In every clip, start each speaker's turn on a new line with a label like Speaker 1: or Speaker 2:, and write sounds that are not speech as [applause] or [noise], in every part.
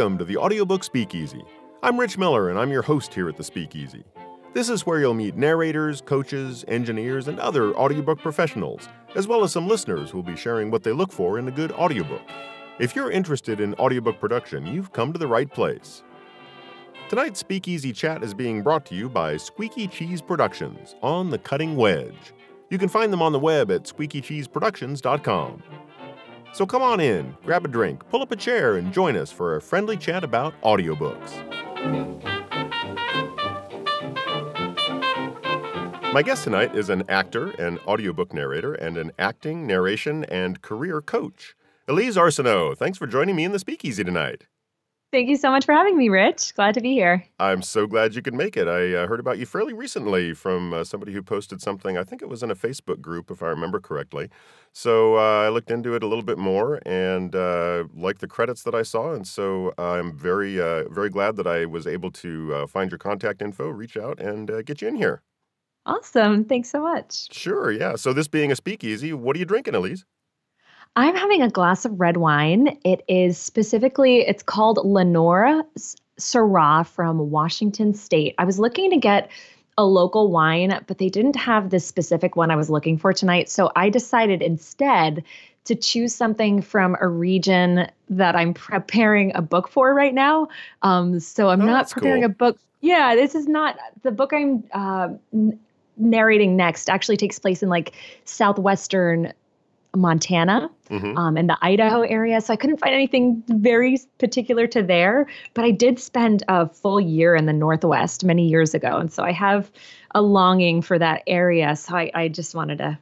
Speaker 1: Welcome to the Audiobook Speakeasy. I'm Rich Miller, and I'm your host here at the Speakeasy. This is where you'll meet narrators, coaches, engineers, and other audiobook professionals, as well as some listeners who will be sharing what they look for in a good audiobook. If you're interested in audiobook production, you've come to the right place. Tonight's Speakeasy Chat is being brought to you by Squeaky Cheese Productions on the Cutting Wedge. You can find them on the web at squeakycheeseproductions.com. So come on in, grab a drink, pull up a chair, and join us for a friendly chat about audiobooks. My guest tonight is an actor, an audiobook narrator, and an acting, narration, and career coach. Elise Arsenault, thanks for joining me in the speakeasy tonight.
Speaker 2: Thank you so much for having me, Rich. Glad to be here.
Speaker 1: I'm so glad you could make it. I uh, heard about you fairly recently from uh, somebody who posted something. I think it was in a Facebook group, if I remember correctly. So uh, I looked into it a little bit more and uh, liked the credits that I saw. And so I'm very, uh, very glad that I was able to uh, find your contact info, reach out, and get you in here.
Speaker 2: Awesome. Thanks so much.
Speaker 1: Sure. Yeah. So this being a speakeasy, what are you drinking, Elise?
Speaker 2: I'm having a glass of red wine. It is specifically, it's called Lenore Syrah from Washington State. I was looking to get a local wine, but they didn't have the specific one I was looking for tonight. So I decided instead to choose something from a region that I'm preparing a book for right now. Um, so I'm oh, not preparing
Speaker 1: cool.
Speaker 2: a book. Yeah, this is not the book I'm uh, narrating next. Actually, takes place in like southwestern Montana mm-hmm. um, and the Idaho area. So I couldn't find anything very particular to there. But I did spend a full year in the Northwest many years ago. And so I have a longing for that area. So I, I just wanted to,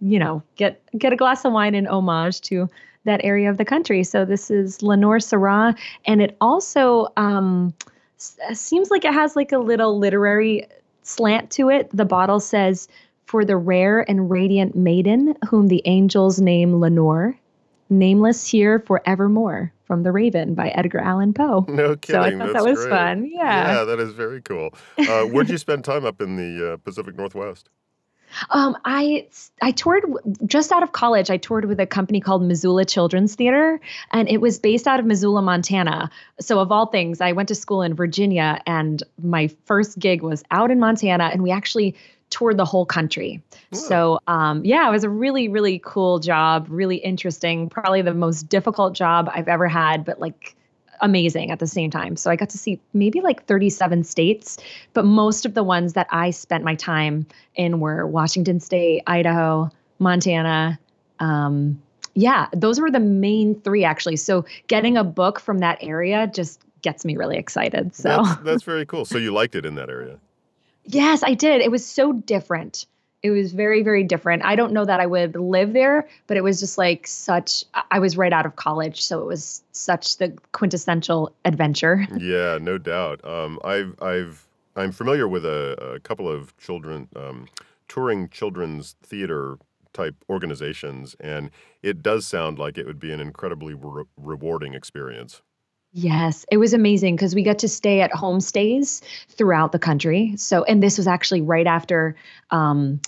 Speaker 2: you know, get get a glass of wine in homage to that area of the country. So this is Lenore Syrah. And it also um, seems like it has like a little literary slant to it. The bottle says, for the rare and radiant maiden whom the angels name Lenore, nameless here forevermore from The Raven by Edgar Allan Poe. [laughs]
Speaker 1: No kidding.
Speaker 2: So I thought
Speaker 1: That's
Speaker 2: that was
Speaker 1: great.
Speaker 2: fun. Yeah.
Speaker 1: Yeah, that is very cool. Uh, [laughs] where'd you spend time up in the uh, Pacific Northwest?
Speaker 2: Um, I I toured just out of college. I toured with a company called Missoula Children's Theater, and it was based out of Missoula, Montana. So of all things, I went to school in Virginia, and my first gig was out in Montana, and we actually toured the whole country. Ooh. So, um, yeah, it was a really, really cool job, really interesting, probably the most difficult job I've ever had, but like amazing at the same time. So I got to see maybe like 37 states, but most of the ones that I spent my time in were Washington State, Idaho, Montana. Um, yeah, those were the main three actually. So getting a book from that area just gets me really excited. So
Speaker 1: that's, that's [laughs] very cool. So you liked it in that area.
Speaker 2: Yes, I did. It was so different. It was very, very different. I don't know that I would live there, but it was just like such. I was right out of college, so it was such the quintessential adventure. [laughs]
Speaker 1: Yeah, no doubt. Um, I've, I've, I'm familiar with a, a couple of children um, touring children's theater type organizations, and it does sound like it would be an incredibly re- rewarding experience.
Speaker 2: Yes, it was amazing because we got to stay at homestays throughout the country. So, and this was actually right after um,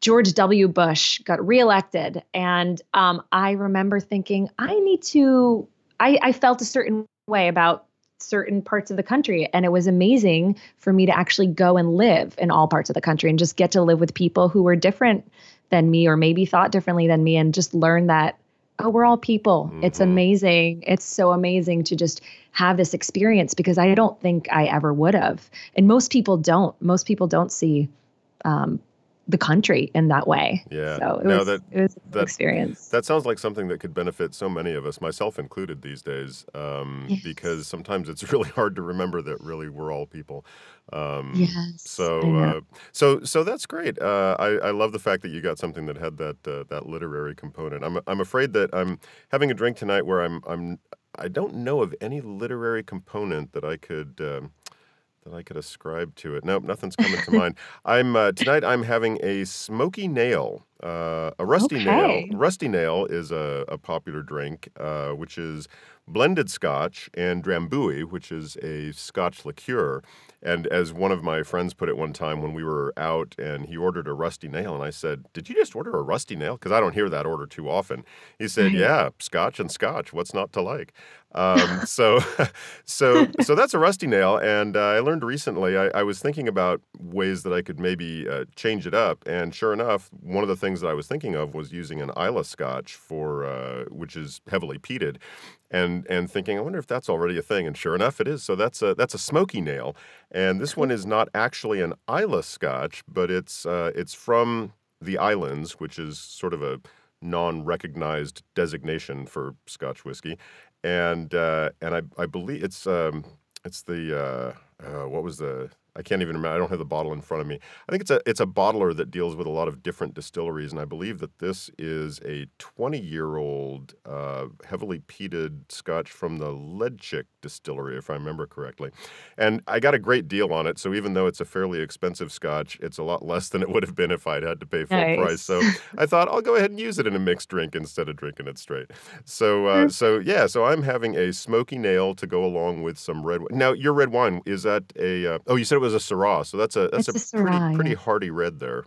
Speaker 2: George W. Bush got reelected. And um, I remember thinking, I need to, I, I felt a certain way about certain parts of the country. And it was amazing for me to actually go and live in all parts of the country and just get to live with people who were different than me or maybe thought differently than me and just learn that oh, we're all people. Mm-hmm. It's amazing. It's so amazing to just have this experience because I don't think I ever would have. And most people don't. Most people don't see um, the country in that way.
Speaker 1: Yeah.
Speaker 2: So it, no, was,
Speaker 1: that,
Speaker 2: it was
Speaker 1: that,
Speaker 2: experience.
Speaker 1: That sounds like something that could benefit so many of us, myself included these days, um, yes. because sometimes it's [laughs] really hard to remember that really we're all people.
Speaker 2: Um, yes.
Speaker 1: So, uh, so, so that's great. Uh, I, I love the fact that you got something that had that uh, that literary component. I'm I'm afraid that I'm having a drink tonight where I'm I'm I don't know of any literary component that I could. Um, that I could ascribe to it. Nope, nothing's coming to mind. I'm uh, tonight. I'm having a smoky nail Uh, a rusty
Speaker 2: Okay.
Speaker 1: nail. Rusty nail is a, a popular drink, uh, which is blended Scotch and Drambuie, which is a Scotch liqueur. And as one of my friends put it one time when we were out, and he ordered a rusty nail, and I said, "Did you just order a rusty nail?" Because I don't hear that order too often. He said,
Speaker 2: Right.
Speaker 1: "Yeah, Scotch and Scotch. What's not to like?" Um, [laughs] so, so, so that's a rusty nail. And uh, I learned recently. I, I was thinking about ways that I could maybe uh, change it up, and sure enough, one of the things that I was thinking of was using an Islay Scotch for, uh, which is heavily peated, and and thinking, I wonder if that's already a thing. And sure enough, it is. So that's a that's a smoky nail, and this one is not actually an Islay Scotch, but it's uh, it's from the islands, which is sort of a non-recognized designation for Scotch whiskey, and uh, and I I believe it's um, it's the uh, uh, what was the I can't even remember. I don't have the bottle in front of me. I think it's a it's a bottler that deals with a lot of different distilleries, and I believe that this is a 20 year old uh, heavily peated Scotch from the Ledaig distillery, if I remember correctly. And I got a great deal on it. So even though it's a fairly expensive Scotch, it's a lot less than it would have been if I'd had to pay full price. So I thought I'll go ahead and use it in a mixed drink instead of drinking it straight. So, uh,
Speaker 2: Mm.
Speaker 1: so yeah, so I'm having a smoky nail to go along with some red. wi- Now, your red wine is that a? Uh, oh, you said it was a Syrah, so that's a that's
Speaker 2: It's
Speaker 1: a,
Speaker 2: a
Speaker 1: pretty
Speaker 2: Syrah,
Speaker 1: pretty
Speaker 2: yeah.
Speaker 1: hearty red there.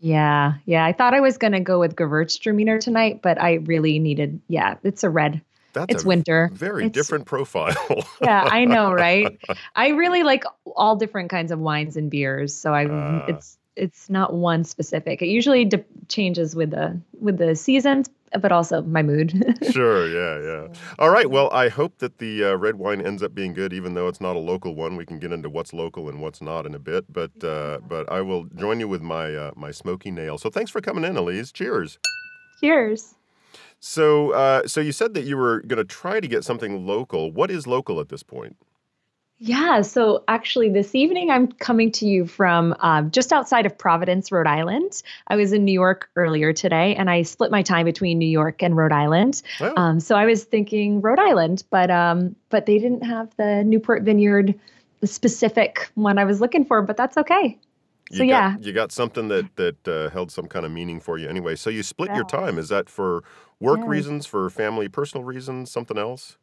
Speaker 2: Yeah, yeah. I thought I was gonna go with Gewürztraminer tonight, but I really needed. Yeah, it's a red.
Speaker 1: That's
Speaker 2: It's
Speaker 1: a
Speaker 2: winter.
Speaker 1: very
Speaker 2: It's
Speaker 1: different profile. [laughs]
Speaker 2: yeah, I know, right? [laughs] I really like all different kinds of wines and beers, so I
Speaker 1: Ah.
Speaker 2: it's it's not one specific. It usually de- changes with the with the seasons, but also my mood. [laughs]
Speaker 1: sure, yeah, yeah. All right. Well, I hope that the uh, red wine ends up being good, even though it's not a local one. We can get into what's local and what's not in a bit, but uh, but I will join you with my uh, my smoky nail. So thanks for coming in, Elise. Cheers.
Speaker 2: Cheers.
Speaker 1: So, uh, so you said that you were going to try to get something local. What is local at this point?
Speaker 2: Yeah, so actually, this evening I'm coming to you from um, just outside of Providence, Rhode Island. I was in New York earlier today, and I split my time between New York and Rhode Island.
Speaker 1: Oh,
Speaker 2: Um, so I was thinking Rhode Island, but um, but they didn't have the Newport Vineyard specific one I was looking for, but that's okay.
Speaker 1: you
Speaker 2: so
Speaker 1: got,
Speaker 2: yeah.
Speaker 1: you got something that that uh, held some kind of meaning for you anyway. So you split your time. Is that for work
Speaker 2: Yes.
Speaker 1: reasons, for family, personal reasons, something else?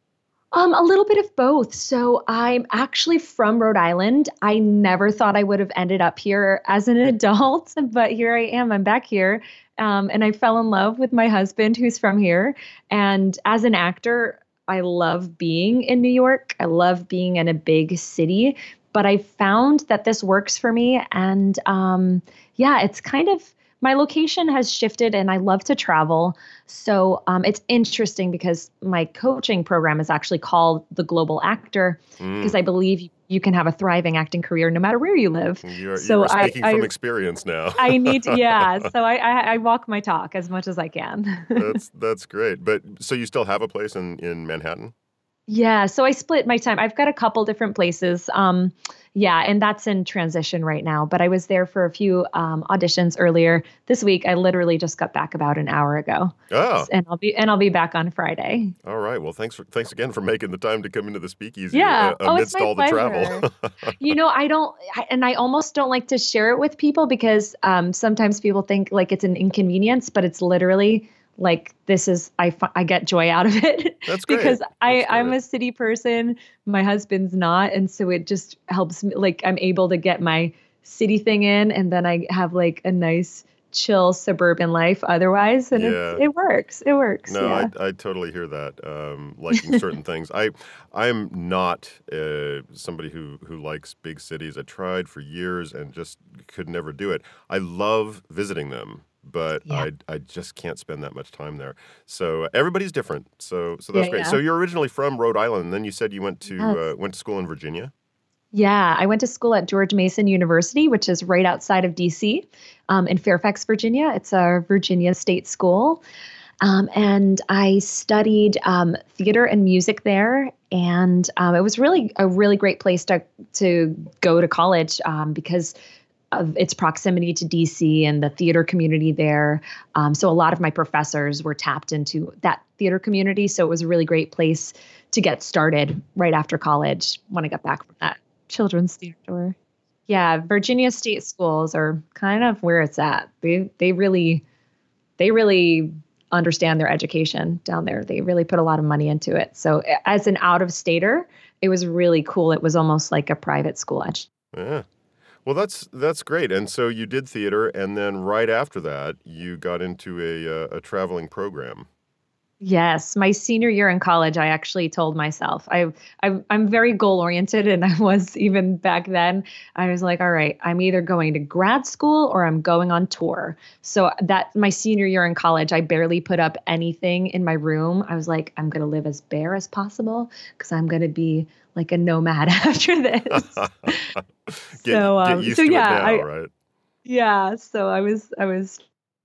Speaker 2: Um, a little bit of both. So I'm actually from Rhode Island. I never thought I would have ended up here as an [laughs] adult, but here I am. I'm back here. Um, and I fell in love with my husband who's from here. And as an actor, I love being in New York. I love being in a big city. But I found that this works for me. And um, yeah, it's kind of my location has shifted and I love to travel. So um, it's interesting because my coaching program is actually called the Global Actor
Speaker 1: Mm,
Speaker 2: because I believe you, can have a thriving acting career no matter where you live.
Speaker 1: you're,
Speaker 2: so
Speaker 1: you are
Speaker 2: I-
Speaker 1: speaking from experience now.
Speaker 2: I need to, yeah. [laughs] So I, I, I walk my talk as much as I can.
Speaker 1: that's [laughs] that's great. But so you still have a place in in Manhattan?
Speaker 2: Yeah, so I split my time. I've got a couple different places. Um, yeah, and that's in transition right now. But I was there for a few um, auditions earlier this week. I literally just got back about an hour ago,
Speaker 1: Oh,
Speaker 2: and I'll be and I'll be back on Friday.
Speaker 1: all right. Well, thanks for thanks again for making the time to come into the speakeasy
Speaker 2: Yeah.
Speaker 1: uh,
Speaker 2: Oh,
Speaker 1: amidst
Speaker 2: my
Speaker 1: all the travel. [laughs]
Speaker 2: you know, I don't, I, and I almost don't like to share it with people because um, sometimes people think like it's an inconvenience, but it's literally like this is I I get joy out of it
Speaker 1: That's great. [laughs]
Speaker 2: because I
Speaker 1: That's
Speaker 2: I'm a city person, my husband's not, and so it just helps me. Like I'm able to get my city thing in, and then I have like a nice chill suburban life otherwise, and
Speaker 1: Yeah.
Speaker 2: it's, it works. It works.
Speaker 1: No,
Speaker 2: yeah.
Speaker 1: I, I totally hear that. Um, liking certain [laughs] things. I I'm not uh, somebody who who likes big cities. I tried for years and just could never do it. I love visiting them, but
Speaker 2: Yeah.
Speaker 1: I I just can't spend that much time there. So everybody's different. So so that's
Speaker 2: Yeah,
Speaker 1: great.
Speaker 2: yeah.
Speaker 1: So you're originally from Rhode Island, and then you said you went to
Speaker 2: Yes.
Speaker 1: uh, went to school in Virginia.
Speaker 2: Yeah, I went to school at George Mason University, which is right outside of DC um, in Fairfax, Virginia. It's a Virginia state school. Um, and I studied um, theater and music there. And um, it was really a really great place to, to go to college um, because of its proximity to DC and the theater community there. Um, so a lot of my professors were tapped into that theater community. So it was a really great place to get started right after college when I got back from that children's theater tour. Yeah, Virginia state schools are kind of where it's at. They they really they really understand their education down there. They really put a lot of money into it. So as an out of stater, it was really cool. It was almost like a private school.
Speaker 1: Yeah. Well, that's that's great. And so you did theater, and then right after that, you got into a uh, a traveling program.
Speaker 2: Yes, my senior year in college, I actually told myself I, I I'm very goal oriented, and [laughs] I was even back then. I was like, all right, I'm either going to grad school or I'm going on tour. So that my senior year in college, I barely put up anything in my room. I was like, I'm gonna live as bare as possible because I'm gonna be like a nomad [laughs] after this. [laughs]
Speaker 1: get, so um, so yeah, now, I, right?
Speaker 2: Yeah, so I was I was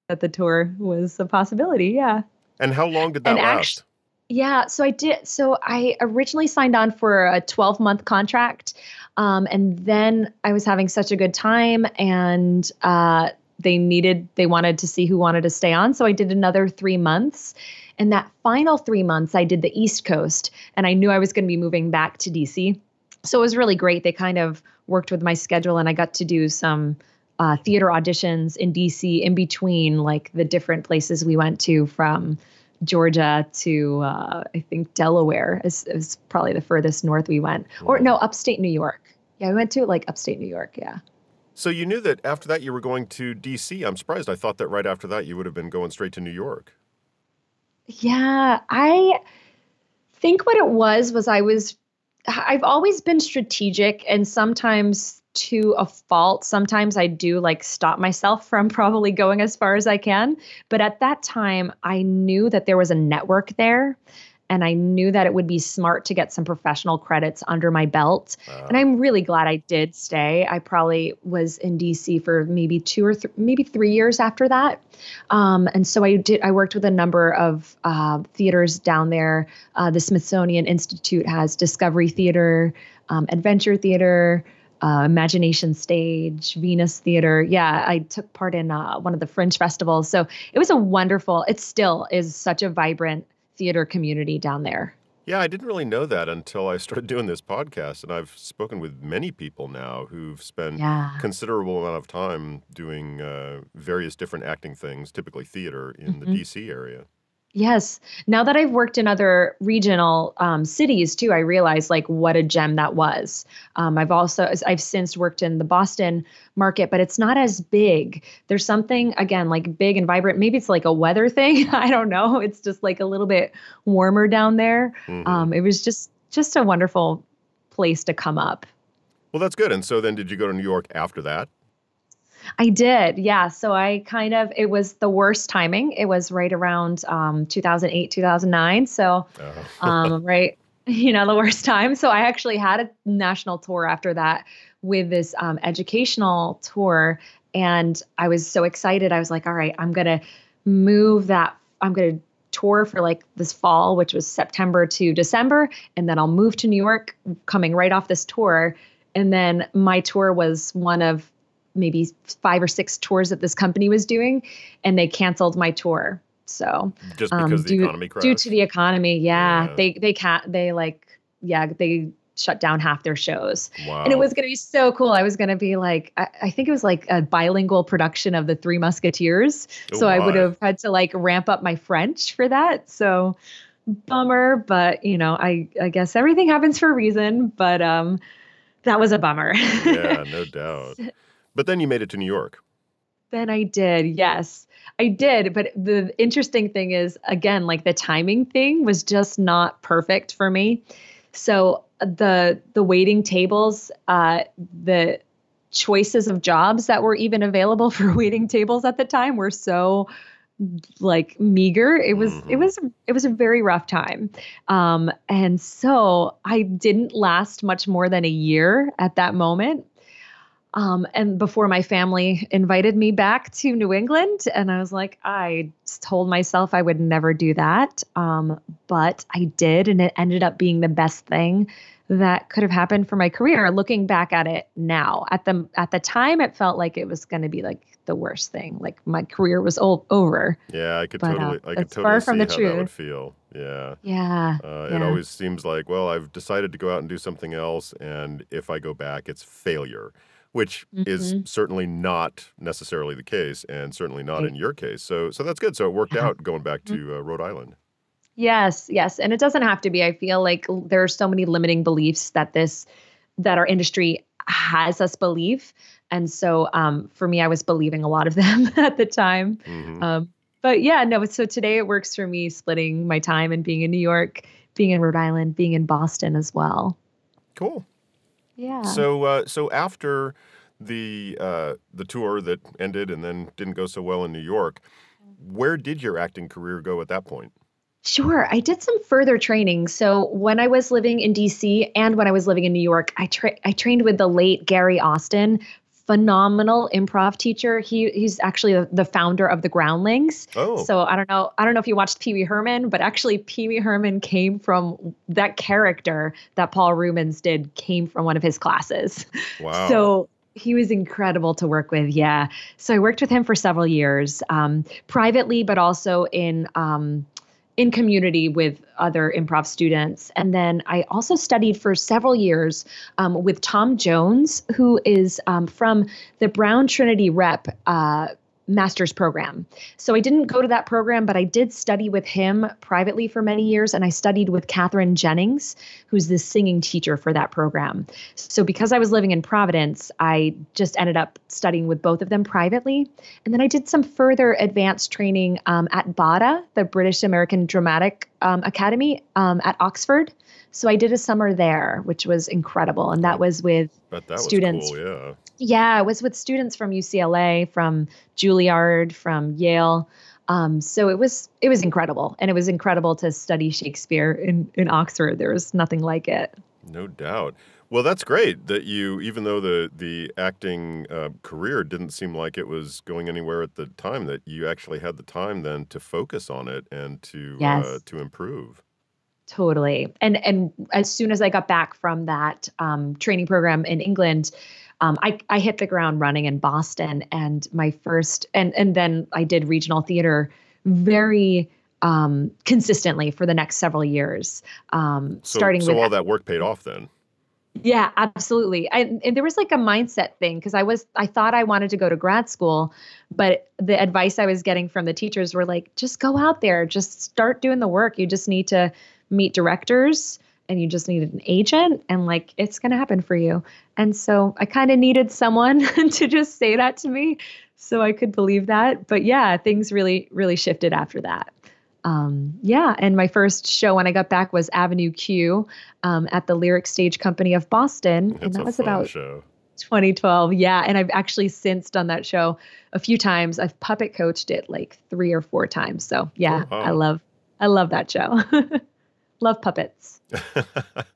Speaker 2: that the tour was a possibility. Yeah.
Speaker 1: And how long did that and last?
Speaker 2: Yeah, so I did. So I originally signed on for a 12 month contract. Um, and then I was having such a good time and uh, they needed, they wanted to see who wanted to stay on. So I did another three months. And that final three months, I did the East Coast and I knew I was going to be moving back to DC. So it was really great. They kind of worked with my schedule and I got to do some uh, theater auditions in DC in between like the different places we went to from Georgia to uh, I think Delaware is, is probably the furthest north we went, wow. or no, upstate New York. Yeah, we went to like upstate New York. Yeah.
Speaker 1: So you knew that after that you were going to DC. I'm surprised. I thought that right after that you would have been going straight to New York.
Speaker 2: Yeah, I think what it was was I was I've always been strategic and sometimes to a fault. Sometimes I do like stop myself [laughs] from probably going as far as I can. But at that time, I knew that there was a network there. And I knew that it would be smart to get some professional credits under my belt. Uh, and I'm really glad I did stay. I probably was in DC for maybe two or th- maybe three years after that. Um, and so I did. I worked with a number of uh, theaters down there. Uh, the Smithsonian Institute has Discovery Theater, um, Adventure Theater, uh, Imagination Stage, Venus Theater. Yeah, I took part in uh, one of the Fringe festivals. So it was a wonderful, it still is such a vibrant theater community down there.
Speaker 1: Yeah, I didn't really know that until I started doing this podcast. And I've spoken with many people now who've spent yeah. considerable amount of time doing uh, various different acting things, typically theater in mm-hmm. the DC area.
Speaker 2: Yes. Now that I've worked in other regional um, cities too, I realize like what a gem that was. Um, I've also I've since worked in the Boston market, but it's not as big. There's something again like big and vibrant. Maybe it's like a weather [laughs] thing. I don't know. It's just like a little bit warmer down there. Mm-hmm. Um, it was just just a wonderful place to come up.
Speaker 1: Well, that's good. And so then, did you go to New York after that?
Speaker 2: I did, yeah. So I kind of, it was the worst timing. It was right around um, 2008, 2009. So, uh-huh. [laughs] um, right, you know, the worst time. So I actually had a national tour after that with this um, educational tour. And I was so excited. I was like, all right, I'm going to move that, I'm going to tour for like this fall, which was September to December. And then I'll move to New York coming right off this tour. And then my tour was one of maybe five or six tours that this company was doing, and they canceled my tour. So
Speaker 1: just because um, the due, economy crashed?
Speaker 2: due to the economy, yeah, yeah, they they can't they like yeah they shut down half their shows. Wow. And it was going to be so cool. I was going to be like, I, I, think it was like a bilingual production of The Three Musketeers. Oh, so I would have had to like ramp up my French for that. So bummer, but you know, I, I guess everything happens for a reason, but um, that was a bummer.
Speaker 1: yeah, no [laughs] doubt. But then you made it to New York.
Speaker 2: Then I did, yes. I did, but the interesting thing is again, like the timing thing was just not perfect for me. So the the waiting tables, uh, the choices of jobs that were even available [laughs] for waiting tables at the time were so like meager it was mm-hmm. it was it was a very rough time um and so i didn't last much more than a year at that moment um, and before my family invited me back to New England, and I was like, I told myself I would never do that. Um, but I did, and it ended up being the best thing that could have happened for my career. Looking back at it now, at the at the time, it felt like it was going to be like the worst thing. Like my career was all over.
Speaker 1: Yeah, I could but, totally, uh, I could totally far from see the how truth. that would feel. Yeah.
Speaker 2: Yeah, uh,
Speaker 1: yeah. It always seems like, well, I've decided to go out and do something else, and if I go back, it's failure which mm-hmm. is certainly not necessarily the case, and certainly not right. in your case. So, so that's good. So it worked out going back mm-hmm. to uh, Rhode Island.
Speaker 2: Yes, yes, and it doesn't have to be. I feel like there are so many limiting beliefs that this that our industry has us believe, and so um, for me, I was believing a lot of [laughs] them at the time. Mm-hmm. Um, but yeah, no. So today it works for me, splitting my time and being in New York, being in Rhode Island, being in Boston as well.
Speaker 1: Cool.
Speaker 2: Yeah.
Speaker 1: So, uh, so after the uh, the tour that ended and then didn't go so well in New York, where did your acting career go at that point?
Speaker 2: Sure. I did some further training. So when I was living in DC and when I was living in New York, I tra- I trained with the late Gary Austin, phenomenal improv teacher. He he's actually the, founder of the Groundlings. Oh. So I don't know I don't know if you watched Pee Wee Herman, but actually Pee Wee Herman came from that character that Paul Reubens did came from one of his classes.
Speaker 1: Wow. [laughs]
Speaker 2: So he was incredible to work with. Yeah. So I worked with him for several years, um, privately, but also in um, in community with other improv students. And then I also studied for several years um, with Tom Jones, who is um, from the Brown Trinity Rep. Uh, master's program. So I didn't go to that program, but I did study with him privately for many years. And I studied with Catherine Jennings, who's the singing teacher for that program. So because I was living in Providence, I just ended up studying with both of them privately. And then I did some further advanced training um, at BADA, the British American Dramatic um, Academy um, at Oxford. So I did a summer there, which was incredible. And that was with
Speaker 1: that
Speaker 2: students.
Speaker 1: Cool, yeah
Speaker 2: yeah, it was with students from UCLA, from Juilliard, from Yale. Um, so it was it was incredible, and it was incredible to study Shakespeare in in Oxford. There was nothing like it.
Speaker 1: No doubt. Well, that's great that you, even though the the acting uh, career didn't seem like it was going anywhere at the time, that you actually had the time then to focus on it and to uh, yes. uh, to improve.
Speaker 2: Totally. And and as soon as I got back from that um, training program in England, um, I, I hit the ground running in Boston and my first and and then I did regional theater very um, consistently for the next several years. Um,
Speaker 1: so,
Speaker 2: starting
Speaker 1: so
Speaker 2: with
Speaker 1: all that work paid off then.
Speaker 2: Yeah, absolutely. I, and there was like a mindset thing because I was I thought I wanted to go to grad school, but the advice I was getting from the teachers were like, just go out there, just start doing the work. You just need to meet directors and you just needed an agent and like it's going to happen for you. And so I kind of needed someone [laughs] to just say that to me so I could believe that. But yeah, things really, really shifted after that. Um, yeah, and my first show when I got back was Avenue Q um, at the Lyric Stage Company of Boston,
Speaker 1: it's
Speaker 2: and that was
Speaker 1: about
Speaker 2: show. 2012. Yeah, and I've actually since done that show a few times. I've puppet coached it like three or four times. So yeah, oh, wow. I love I love that show. [laughs] love puppets. [laughs]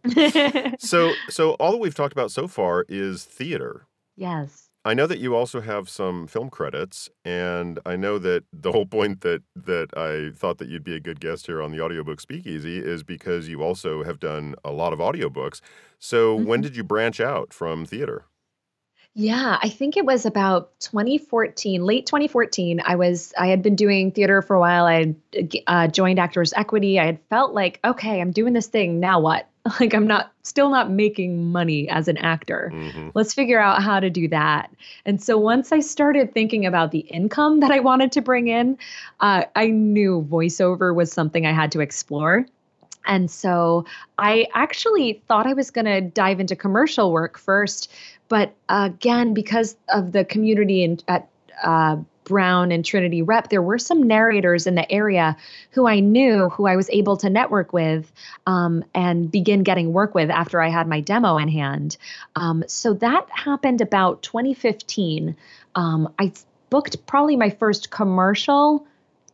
Speaker 2: [laughs]
Speaker 1: so, so all that we've talked about so far is theater.
Speaker 2: Yes.
Speaker 1: I know that you also have some film credits, and I know that the whole point that that I thought that you'd be a good guest here on the audiobook Speakeasy is because you also have done a lot of audiobooks. So, mm-hmm. when did you branch out from theater?
Speaker 2: Yeah, I think it was about 2014, late 2014. I was I had been doing theater for a while. I had uh, joined Actors Equity. I had felt like, okay, I'm doing this thing. Now what? [laughs] Like I'm not still not making money as an actor. Mm-hmm. Let's figure out how to do that. And so once I started thinking about the income that I wanted to bring in, uh, I knew voiceover was something I had to explore. And so I actually thought I was going to dive into commercial work first, but again, because of the community in, at uh, Brown and Trinity Rep, there were some narrators in the area who I knew, who I was able to network with um, and begin getting work with after I had my demo in hand. Um, so that happened about 2015. Um, I booked probably my first commercial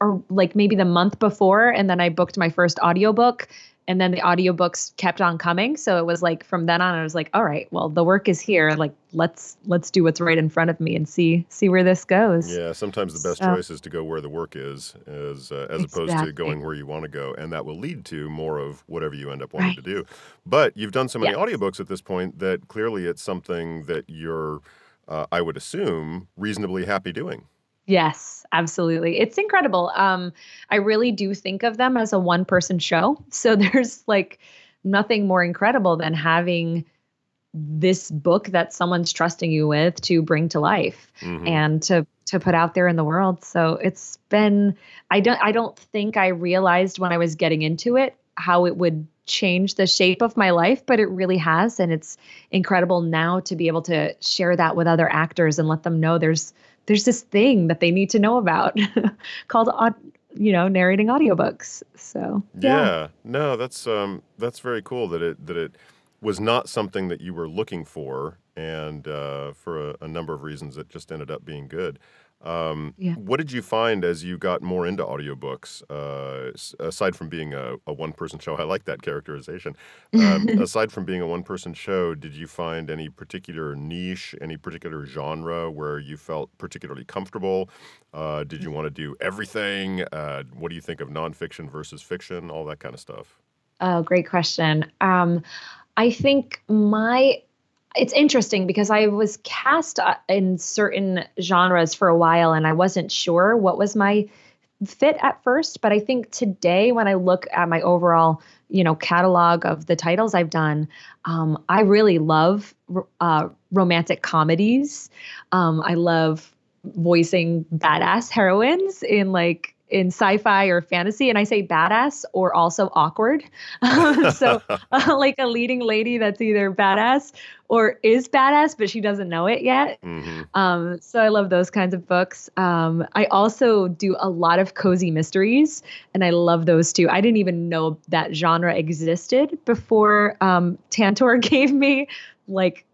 Speaker 2: or like maybe the month before and then I booked my first audiobook and then the audiobooks kept on coming so it was like from then on i was like all right well the work is here like let's let's do what's right in front of me and see see where this goes
Speaker 1: yeah sometimes the best so, choice is to go where the work is as uh, as exactly. opposed to going where you want to go and that will lead to more of whatever you end up wanting right. to do but you've done so many yes. audiobooks at this point that clearly it's something that you're uh, i would assume reasonably happy doing
Speaker 2: Yes, absolutely. It's incredible. Um, I really do think of them as a one person show. [laughs] So there's like nothing more incredible than having this book that someone's trusting you with to bring to life
Speaker 1: Mhm.
Speaker 2: and to to put out there in the world. So it's been I don't I don't think I realized when I was getting into it how it would change the shape of my life, but it really has and it's incredible now to be able to share that with other actors and let them know there's there's this thing that they need to know about [laughs] called you know narrating audiobooks. So
Speaker 1: Yeah. No, that's um that's very cool that it that it was not something that you were looking for and uh, for a, a number of reasons it just ended up being good. Um,
Speaker 2: Yeah.
Speaker 1: What did you find as you got more into audiobooks, uh, aside from being a, a one person show? [laughs] I like that characterization. Um, [laughs] aside from being a one person show, did you find any particular niche, any particular genre where you felt particularly comfortable? Uh, did you want to do everything? Uh, what do you think of nonfiction versus fiction? All that kind of stuff.
Speaker 2: Oh, great question. Um, I think my it's interesting because I was cast uh, in certain genres for a while and I wasn't sure what was my fit at first, but I think today when I look at my overall, you know, catalog of the titles I've done, um, I really love uh, romantic comedies. Um, I love voicing badass heroines in like in sci-fi or fantasy and i say badass or also awkward [laughs] so [laughs] uh, like a leading lady that's either badass or is badass but she doesn't know it yet
Speaker 1: hmm
Speaker 2: um, so I love those kinds of books. Um, I also do a lot of cozy mysteries, and I love those too. I didn't even know that genre existed before um, Tantor [laughs] gave me like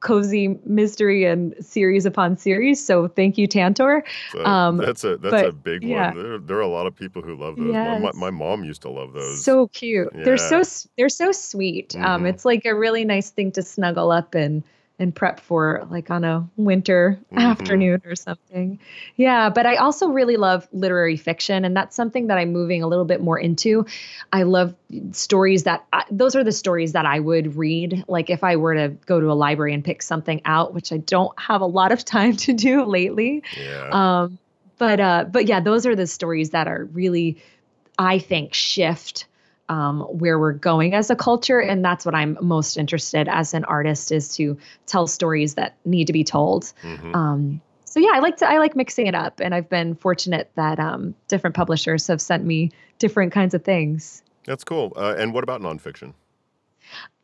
Speaker 2: cozy mystery and series upon series. So thank you, Tantor.
Speaker 1: So
Speaker 2: Um,
Speaker 1: that's a that's
Speaker 2: but,
Speaker 1: a big
Speaker 2: yeah.
Speaker 1: one. There, there are a lot of people who love those. My, my, my mom used to love those.
Speaker 2: So cute. They're so they're so sweet. Um,
Speaker 1: Mhm.
Speaker 2: it's like a really nice thing to snuggle up and and prep for like on a winter
Speaker 1: Mhm.
Speaker 2: afternoon or something. Yeah, but I also really love literary fiction and that's something that I'm moving a little bit more into. I love stories that I, those are the stories that I would read like if I were to go to a library and pick something out, which I don't have a lot of [laughs] time to do lately.
Speaker 1: yeah.
Speaker 2: Um, but uh, but yeah, those are the stories that are really, I think, shift um, where we're going as a culture, and that's what I'm most interested as an artist is to tell stories that need to be told.
Speaker 1: Mhm.
Speaker 2: Um, so yeah, I like to I like mixing it up, and I've been fortunate that um, different publishers have sent me different kinds of things.
Speaker 1: That's cool. Uh, and what about nonfiction?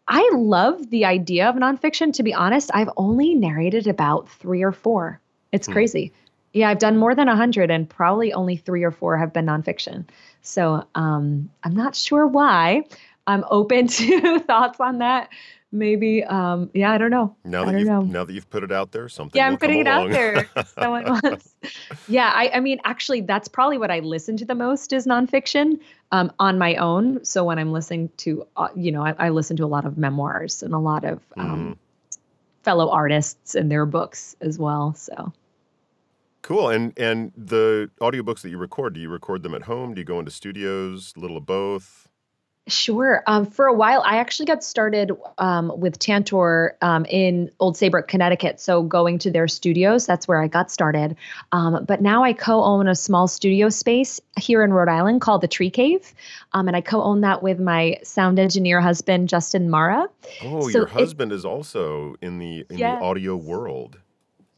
Speaker 2: I love the idea of nonfiction. To be honest, I've only narrated about three or four. It's
Speaker 1: Hmm.
Speaker 2: crazy. Yeah, I've done more than a hundred, and probably only three or four have been nonfiction. So um, I'm not sure why. I'm open [laughs] to thoughts on that. Maybe, um, yeah, I don't know.
Speaker 1: Now
Speaker 2: I
Speaker 1: that
Speaker 2: don't
Speaker 1: you've
Speaker 2: know.
Speaker 1: now that you've put it out there, something.
Speaker 2: Yeah, I'm putting it
Speaker 1: come
Speaker 2: out there. [laughs] Someone wants. [laughs] Yeah, I, I mean, actually, that's probably what I listen to the most is nonfiction um, on my own. So when I'm listening to, uh, you know, I, I listen to a lot of memoirs and a lot of um, fellow artists and their books as well. So
Speaker 1: Cool. And and the audiobooks that you record, do you record them at home? Do you go into studios? A little of both.
Speaker 2: Sure. Um, for a while, I actually got started um, with Tantor um, in Old Saybrook, Connecticut. So going to their studios, that's where I got started. Um, but now I co-own a small studio space here in Rhode Island called the Tree Cave, um, and I co-own that with my sound engineer husband Justin Mara.
Speaker 1: Oh,
Speaker 2: So
Speaker 1: your husband is also in the in
Speaker 2: Yes.
Speaker 1: the audio world.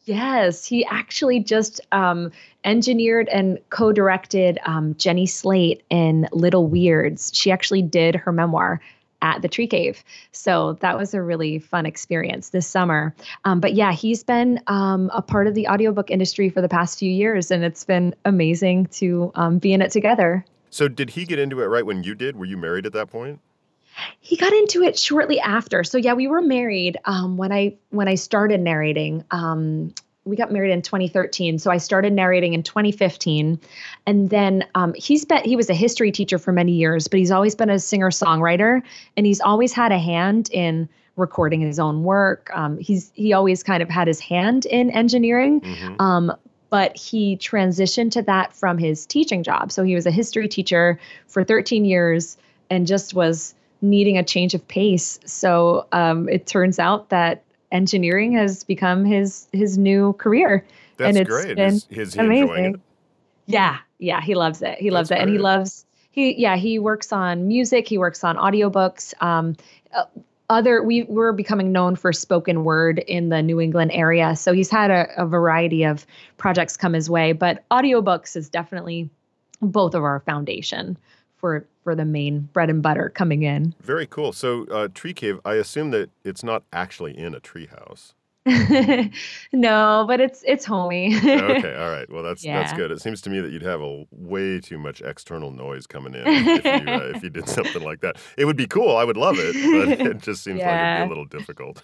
Speaker 2: Yes, he actually just um, engineered and co-directed um, Jenny Slate in Little Weirds. She actually did her memoir at the Tree Cave, so that was a really fun experience this summer. Um, but yeah, he's been um, a part of the audiobook industry for the past few years, and it's been amazing to um, be in it together.
Speaker 1: So did he get into it right when you did? Were you married at that point?
Speaker 2: He got into it shortly after. So yeah, we were married um, when I when I started narrating. Um, we got married in 2013, so I started narrating in 2015, and then um, he's been he was a history teacher for many years, but he's always been a singer songwriter, and he's always had a hand in recording his own work. Um, he's he always kind of had his hand in engineering,
Speaker 1: hmm
Speaker 2: um, but he transitioned to that from his teaching job. So he was a history teacher for 13 years and just was needing a change of pace. So um, it turns out that engineering has become his his new career.
Speaker 1: That's
Speaker 2: and it's
Speaker 1: great.
Speaker 2: been
Speaker 1: Is, is
Speaker 2: amazing. Yeah, yeah, he loves it. He loves
Speaker 1: That's
Speaker 2: it, and he loves he yeah he works on music. He works on audiobooks. Um, uh, other we were becoming known for spoken word in the New England area. So he's had a, a variety of projects come his way, but audiobooks is definitely both of our foundation for for the main bread and butter coming in.
Speaker 1: Very cool. So uh, Tree Cave, I assume that it's not actually in a treehouse. [laughs]
Speaker 2: no, but it's it's homey.
Speaker 1: okay, all right. Well, that's that's good. It seems to me that you'd have a way too much external noise coming in if you [laughs] uh, if you did something like that. It would be cool. I would love it, but [laughs] it just seems like it'd be a little difficult.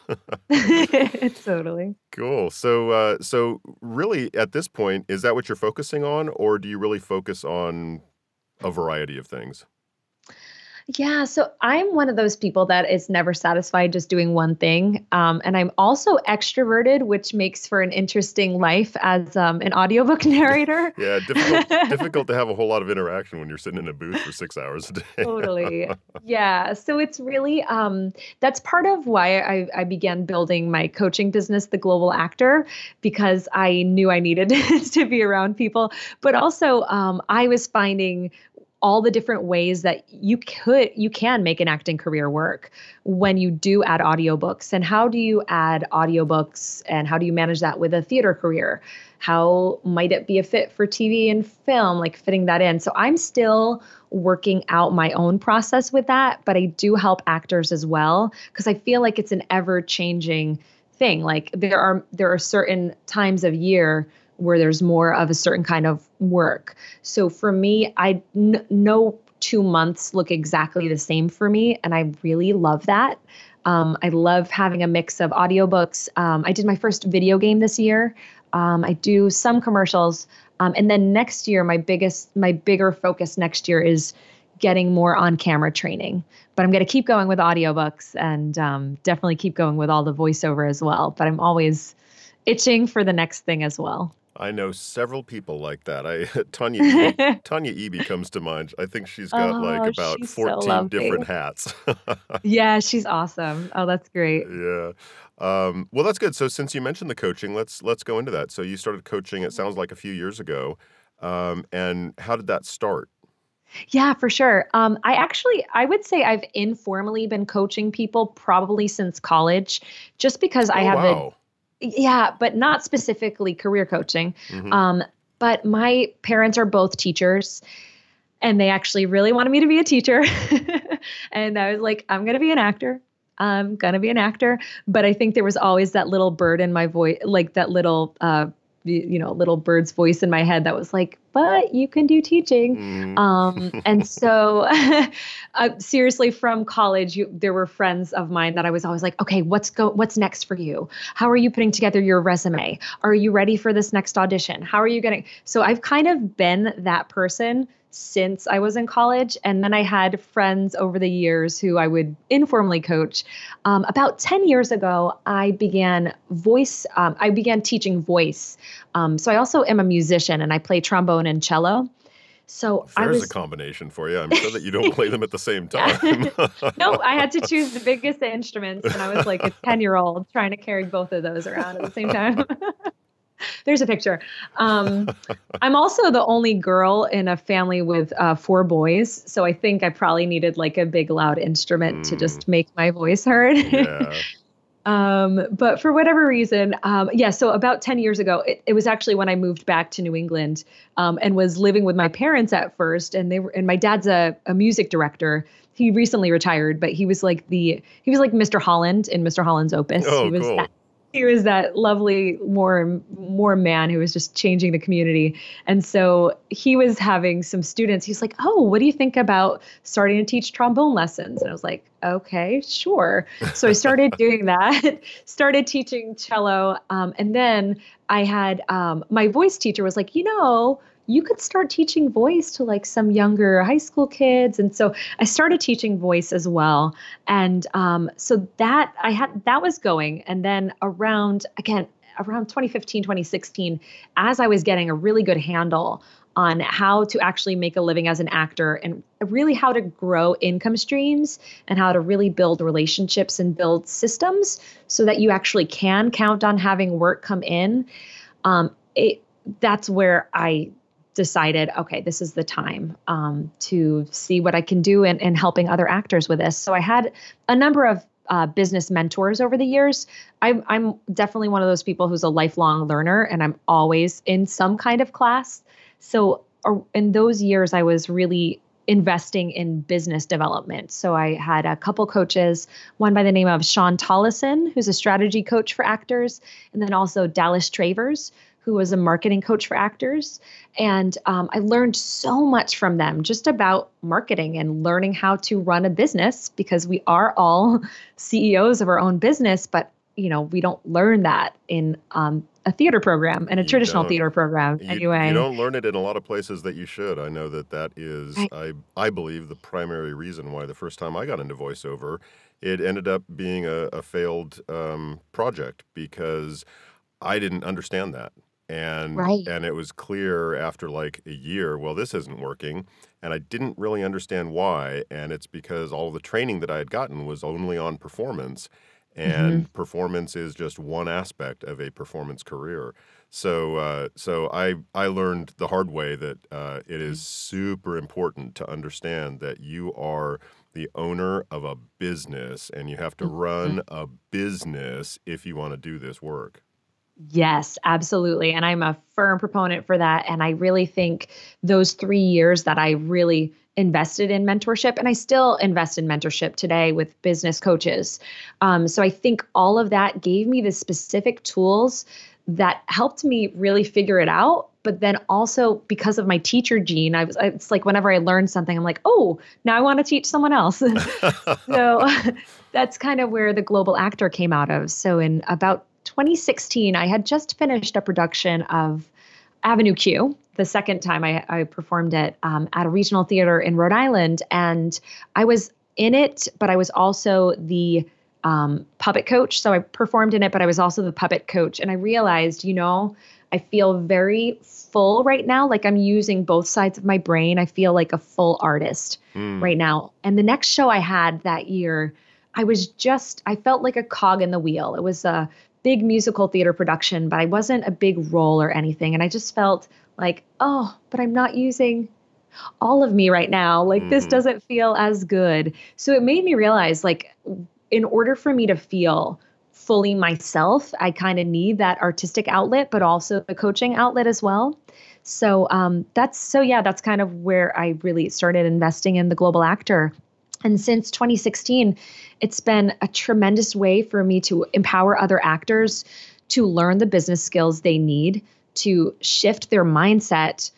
Speaker 2: totally.
Speaker 1: cool. So uh, so really, at this point, is that what you're focusing on, or do you really focus on a variety of things?
Speaker 2: Yeah, so I'm one of those people that is never satisfied just doing one thing. Um, and I'm also extroverted, which makes for an interesting life as um, an audiobook [laughs] narrator.
Speaker 1: Yeah, difficult [laughs] difficult to have a whole lot of interaction when you're sitting in a booth for six hours a day.
Speaker 2: totally. [laughs] Yeah. So it's really um, that's part of why I, I began building my coaching business, The Global Actor, because I knew I needed to be around people. But also, um, I was finding all the different ways that you could you can make an acting career work when you do add audiobooks. And how do you add audiobooks and how do you manage that with a theater career? How might it be a fit for TV and film like fitting that in? So I'm still working out my own process with that but I do help actors as well because I feel like it's an ever changing thing. Like there are there are certain times of year where there's more of a certain kind of work. So for me, I no two months look exactly the same for me, and I really love that. Um, I love having a mix of audiobooks. Um, I did my first video game this year. Um, I do some commercials, um, and then next year, my biggest, my bigger focus next year is getting more on camera training. But I'm going to keep going with audiobooks and um, definitely keep going with all the voiceover as well. But I'm always itching for the next thing as well.
Speaker 1: I know several people like that. I [laughs] Tanya [laughs] Eby, Tanya Eby comes to mind. I think she's got like
Speaker 2: Oh,
Speaker 1: about
Speaker 2: she's so
Speaker 1: 14 different hats. [laughs]
Speaker 2: Yeah, she's awesome. Oh, that's great.
Speaker 1: yeah. Um, well, that's good. So since you mentioned the coaching, let's let's go into that. So you started coaching. It sounds like a few years ago. Um, and how did that start?
Speaker 2: Yeah, for sure. Um, I actually, I would say I've informally been coaching people probably since college, just because I
Speaker 1: Oh,
Speaker 2: have
Speaker 1: wow.
Speaker 2: a, yeah, but not specifically career coaching.
Speaker 1: Mhm.
Speaker 2: Um, but my parents are both teachers, and they actually really wanted me to be a teacher. [laughs] and I was like, I'm going to be an actor. I'm going to be an actor. But I think there was always that little bird in my voice, like that little, uh, you know, little bird's voice in my head that was like, but you can do teaching.
Speaker 1: Mm,
Speaker 2: Um, and [laughs] so, [laughs] uh, seriously, from college, you, there were friends of mine that I was always like, okay, what's go, what's next for you? How are you putting together your resume? Are you ready for this next audition? How are you getting? So I've kind of been that person since I was in college, and then I had friends over the years who I would informally coach. Um, about ten years ago, I began voice. Um, I began teaching voice. Um, so I also am a musician, and I play trombone and cello. So
Speaker 1: There's
Speaker 2: was
Speaker 1: a combination for you. I'm sure that you don't play them at the same [laughs] time. [laughs] [laughs]
Speaker 2: no, I had to choose the biggest instruments, and I was like a 10 year old trying to carry both of those around at the same time. There's a picture. Um, I'm also the only girl in a family with uh, four boys, so I think I probably needed like a big loud instrument to
Speaker 1: Mm.
Speaker 2: just make my voice heard.
Speaker 1: yeah. [laughs]
Speaker 2: Um, but for whatever reason, um, yeah, so about 10 years ago, it, it was actually when I moved back to New England um, and was living with my parents at first. And they were, and my dad's a, a music director. He recently retired, but he was like the, he was like Mr. Holland in Mr. Holland's Opus.
Speaker 1: Oh,
Speaker 2: he was
Speaker 1: cool.
Speaker 2: that, he was that lovely more more man who was just changing the community. And so he was having some students he's like oh what do you think about starting to teach trombone lessons? And i was like okay sure. So i started [laughs] doing that [laughs] started teaching cello um, and then i had um, my voice teacher was like you know you could start teaching voice to like some younger high school kids. And so i started teaching voice as well. And um, so that i had that was going. And then around again around 2015 2016 as i was getting a really good handle on how to actually make a living as an actor and really how to grow income streams and how to really build relationships and build systems so that you actually can count on having work come in um, it, that's where i decided, okay, this is the time um, to see what I can do in, in helping other actors with this. So I had a number of uh, business mentors over the years. I'm, I'm definitely one of those people who's a lifelong learner and I'm always in some kind of class. So in those years, I was really investing in business development. So I had a couple coaches, one by the name of Sean Tollison, who's a strategy coach for actors, and then also Dallas Travers, who was a marketing coach for actors. And um, I learned so much from them just about marketing and learning how to run a business because we are all [laughs] CEOs of our own business, but you know we don't learn that in um, a theater program and a
Speaker 1: You
Speaker 2: traditional theater program
Speaker 1: You,
Speaker 2: anyway.
Speaker 1: you don't learn it in a lot of places that you should. I know that that is,
Speaker 2: Right.
Speaker 1: I, I believe, the primary reason why the first time I got into voiceover, it ended up being a, a failed um, project because I didn't understand that. And
Speaker 2: Right.
Speaker 1: and it was clear after like a year, well, this isn't working. And I didn't really understand why. And it's because all the training that I had gotten was only on performance. And performance is just one aspect of a performance career. So, uh, so I I learned the hard way that uh, it is super important to understand that you are the owner of a business and you have to run a business if you want to do this work.
Speaker 2: Yes, absolutely. And I'm a firm proponent for that. And I really think those three years that I really invested in mentorship, and I still invest in mentorship today with business coaches. Um, so I think all of that gave me the specific tools that helped me really figure it out. But then also because of my teacher gene, I was it's like whenever I learn something, I'm like, oh, now I want to teach someone else. [laughs] so [laughs] that's kind of where the global actor came out of. So in about 2016, I had just finished a production of Avenue Q. The second time I, I performed it um, at a regional theater in Rhode Island, and I was in it, but I was also the um, puppet coach. So I performed in it, but I was also the puppet coach. And I realized, you know, I feel very full right now. Like I'm using both sides of my brain. I feel like a full artist
Speaker 1: Mm.
Speaker 2: right now. And the next show I had that year, I was just, I felt like a cog in the wheel. It was a big musical theater production, but I wasn't a big role or anything. And I just felt like, oh, but I'm not using all of me right now. Like this
Speaker 1: Mhm.
Speaker 2: doesn't feel as good. So it made me realize, like, in order for me to feel fully myself, I kind of need that artistic outlet, but also the coaching outlet as well. So um, that's so yeah, that's kind of where I really started investing in the global actor. And since 2016, it's been a tremendous way for me to empower other actors to learn the business skills they need to shift their mindset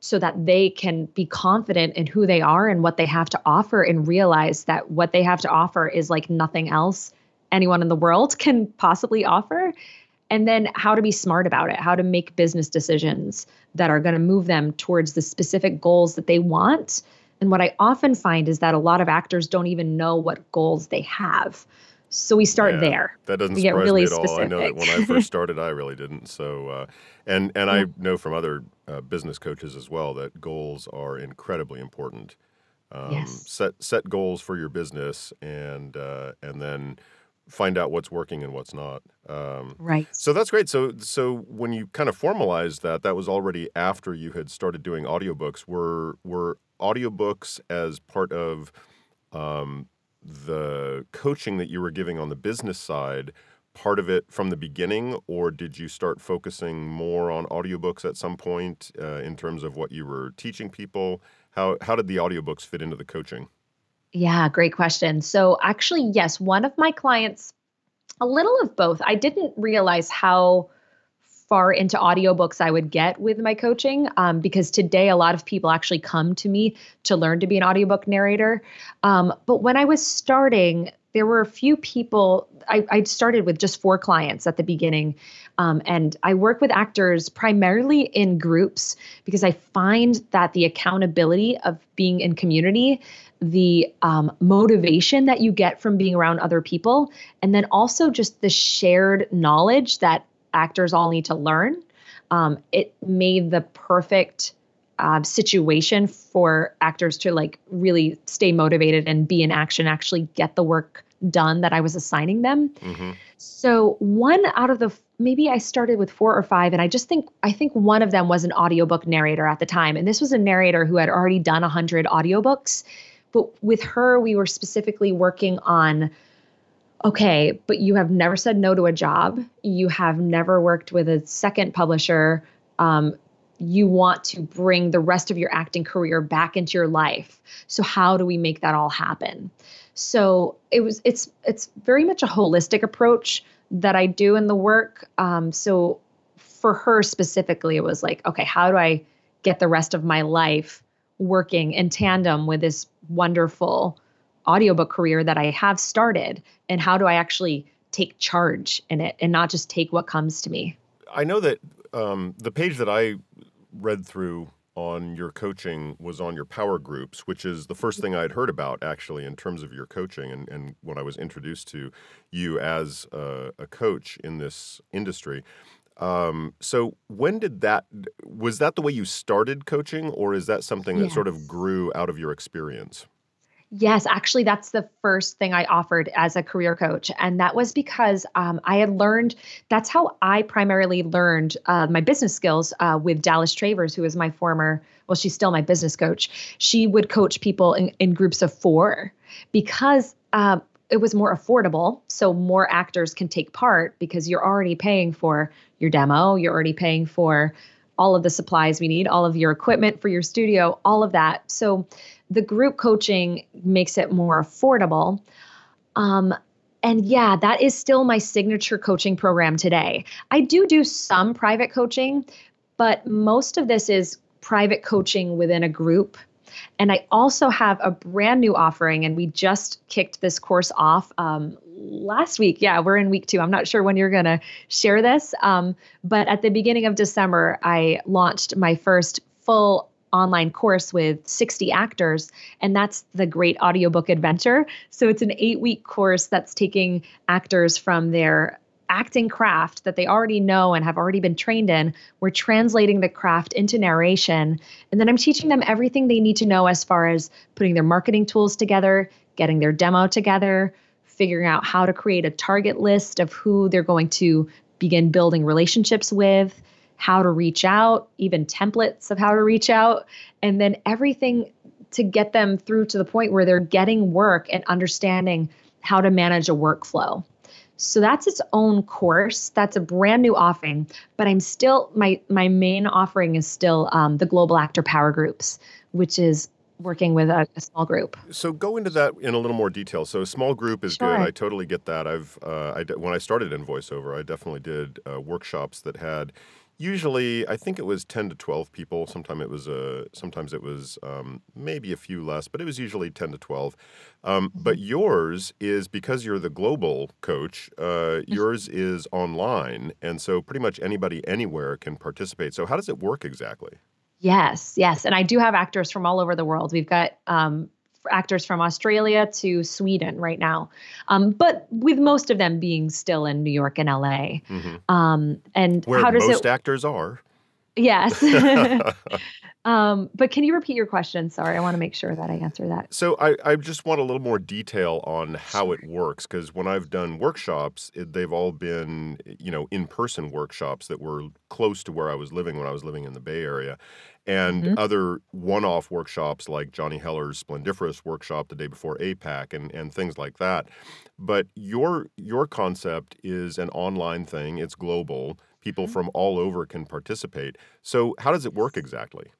Speaker 2: so that they can be confident in who they are and what they have to offer and realize that what they have to offer is like nothing else anyone in the world [laughs] can possibly offer. And then how to be smart about it how to make business decisions that are going to move them towards the specific goals that they want and what i often find is that a lot of actors don't even know what goals they have so we start
Speaker 1: Yeah,
Speaker 2: there
Speaker 1: That doesn't
Speaker 2: We
Speaker 1: surprise
Speaker 2: really
Speaker 1: me at all. I know that when I first [laughs] started, I really didn't. So, uh, and and I know from other uh, business coaches as well that goals are incredibly important. Um,
Speaker 2: Yes.
Speaker 1: Set set goals for your business, and uh, and then find out what's working and what's not. Um,
Speaker 2: right
Speaker 1: so that's great. So so when you kind of formalized that, that was already after you had started doing audiobooks. Were were audiobooks as part of um, the coaching that you were giving on the business side part of it from the beginning, or did you start focusing more on audiobooks at some point uh, in terms of what you were teaching people? How how did the audiobooks fit into the coaching?
Speaker 2: Yeah, great question. So, actually, yes, one of my clients, a little of both. I didn't realize how far into audiobooks I would get with my coaching um, because today a lot of people actually come to me to learn to be an audiobook narrator. Um, but when I was starting, there were a few people. I, I started with just four clients at the beginning. Um, and I work with actors primarily in groups because I find that the accountability of being in community the um, motivation that you get from being around other people, and then also just the shared knowledge that actors all need to learn. Um, it made the perfect uh, situation for actors to like really stay motivated and be in action, actually get the work done that I was assigning them.
Speaker 1: hmm
Speaker 2: So one out of the maybe I started with four or five, and I just think I think one of them was an audiobook narrator at the time, and this was a narrator who had already done a hundred audiobooks. But with her, we were specifically working on okay, but you have never said no to a job. You have never worked with a second publisher. Um, you want to bring the rest of your acting career back into your life. So how do we make that all happen? So it was it's it's very much a holistic approach that I do in the work. Um, so for her specifically, it was like, okay, how do I get the rest of my life working in tandem with this wonderful audiobook career that I have started? And how do I actually take charge in it and not just take what comes to me?
Speaker 1: I know that um, the page that I read through on your coaching was on your power groups, which is the first thing I'd heard about actually in terms of your coaching and, and when I was introduced to you as a, a coach in this industry. Um, so when did that was that the way you started coaching or is that something that yes. sort of grew out of your experience?
Speaker 2: Yes, actually, that's the first thing I offered as a career coach. And that was because um, I had learned that's how I primarily learned uh, my business skills uh, with Dallas Travers, who is my former, well, she's still my business coach. She would coach people in, in groups of four because uh, it was more affordable. So more actors can take part because you're already paying for your demo, you're already paying for all of the supplies we need, all of your equipment for your studio, all of that. So the group coaching makes it more affordable. Um, and yeah, that is still my signature coaching program today. I do do some private coaching, but most of this is private coaching within a group. And I also have a brand new offering, and we just kicked this course off um, last week. Yeah, we're in week two. I'm not sure when you're going to share this. Um, but at the beginning of December, I launched my first full online course with 60 actors and that's the great audiobook adventure so it's an eight week course that's taking actors from their acting craft that they already know and have already been trained in we're translating the craft into narration and then i'm teaching them everything they need to know as far as putting their marketing tools together getting their demo together figuring out how to create a target list of who they're going to begin building relationships with how to reach out, even templates of how to reach out, and then everything to get them through to the point where they're getting work and understanding how to manage a workflow. So that's its own course. That's a brand new offering, but I'm still my my main offering is still um, the Global Actor Power Groups, which is working with a, a, small group.
Speaker 1: So go into that in a little more detail. So a small group is sure. good. I totally get that. I've uh, I, when I started in voiceover, I definitely did uh, workshops that had usually i think it was 10 to 12 people. Sometimes it was a uh, sometimes it was um, maybe a few less but it was usually 10 to 12 um, mm-hmm. but yours is because you're the global coach uh, mm-hmm. yours is online and so pretty much anybody anywhere can participate. So how does it work exactly?
Speaker 2: Yes yes and i do have actors from all over the world. We've got um, actors from Australia to Sweden right now, um, but with most of them being still in New York and LA. Mm-hmm. Um, and
Speaker 1: Where
Speaker 2: how does
Speaker 1: most
Speaker 2: it,
Speaker 1: actors are.
Speaker 2: Yes. [laughs] [laughs] um, but can you repeat your question? Sorry, I want to make sure that I answer that.
Speaker 1: So I, I just want a little more detail on how it works because when I've done workshops, it, they've all been you know in person workshops that were close to where I was living when I was living in the Bay Area, and mm-hmm. other one-off workshops like Johnny Heller's Splendiferous workshop the day before APAC and and things like that. But your your concept is an online thing. It's global. People mm-hmm. from all over can participate. So how does it work exactly?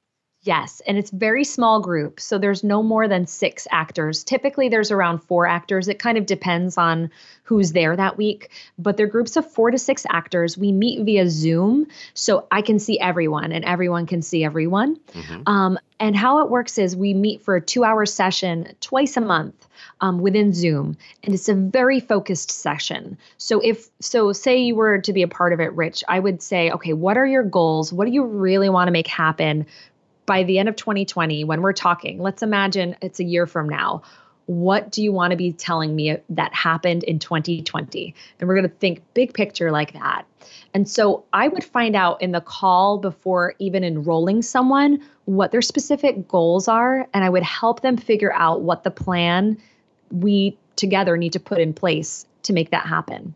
Speaker 2: Yes, and it's very small group. So there's no more than 6 actors. Typically there's around 4 actors. It kind of depends on who's there that week, but they're groups of 4 to 6 actors. We meet via Zoom, so I can see everyone and everyone can see everyone. Mm-hmm. Um, and how it works is we meet for a 2-hour session twice a month. Um, within Zoom, and it's a very focused session. So if so, say you were to be a part of it, Rich, I would say, okay, what are your goals? What do you really want to make happen by the end of 2020, when we're talking, let's imagine it's a year from now. What do you want to be telling me that happened in 2020? And we're going to think big picture like that. And so I would find out in the call before even enrolling someone what their specific goals are. And I would help them figure out what the plan we together need to put in place to make that happen.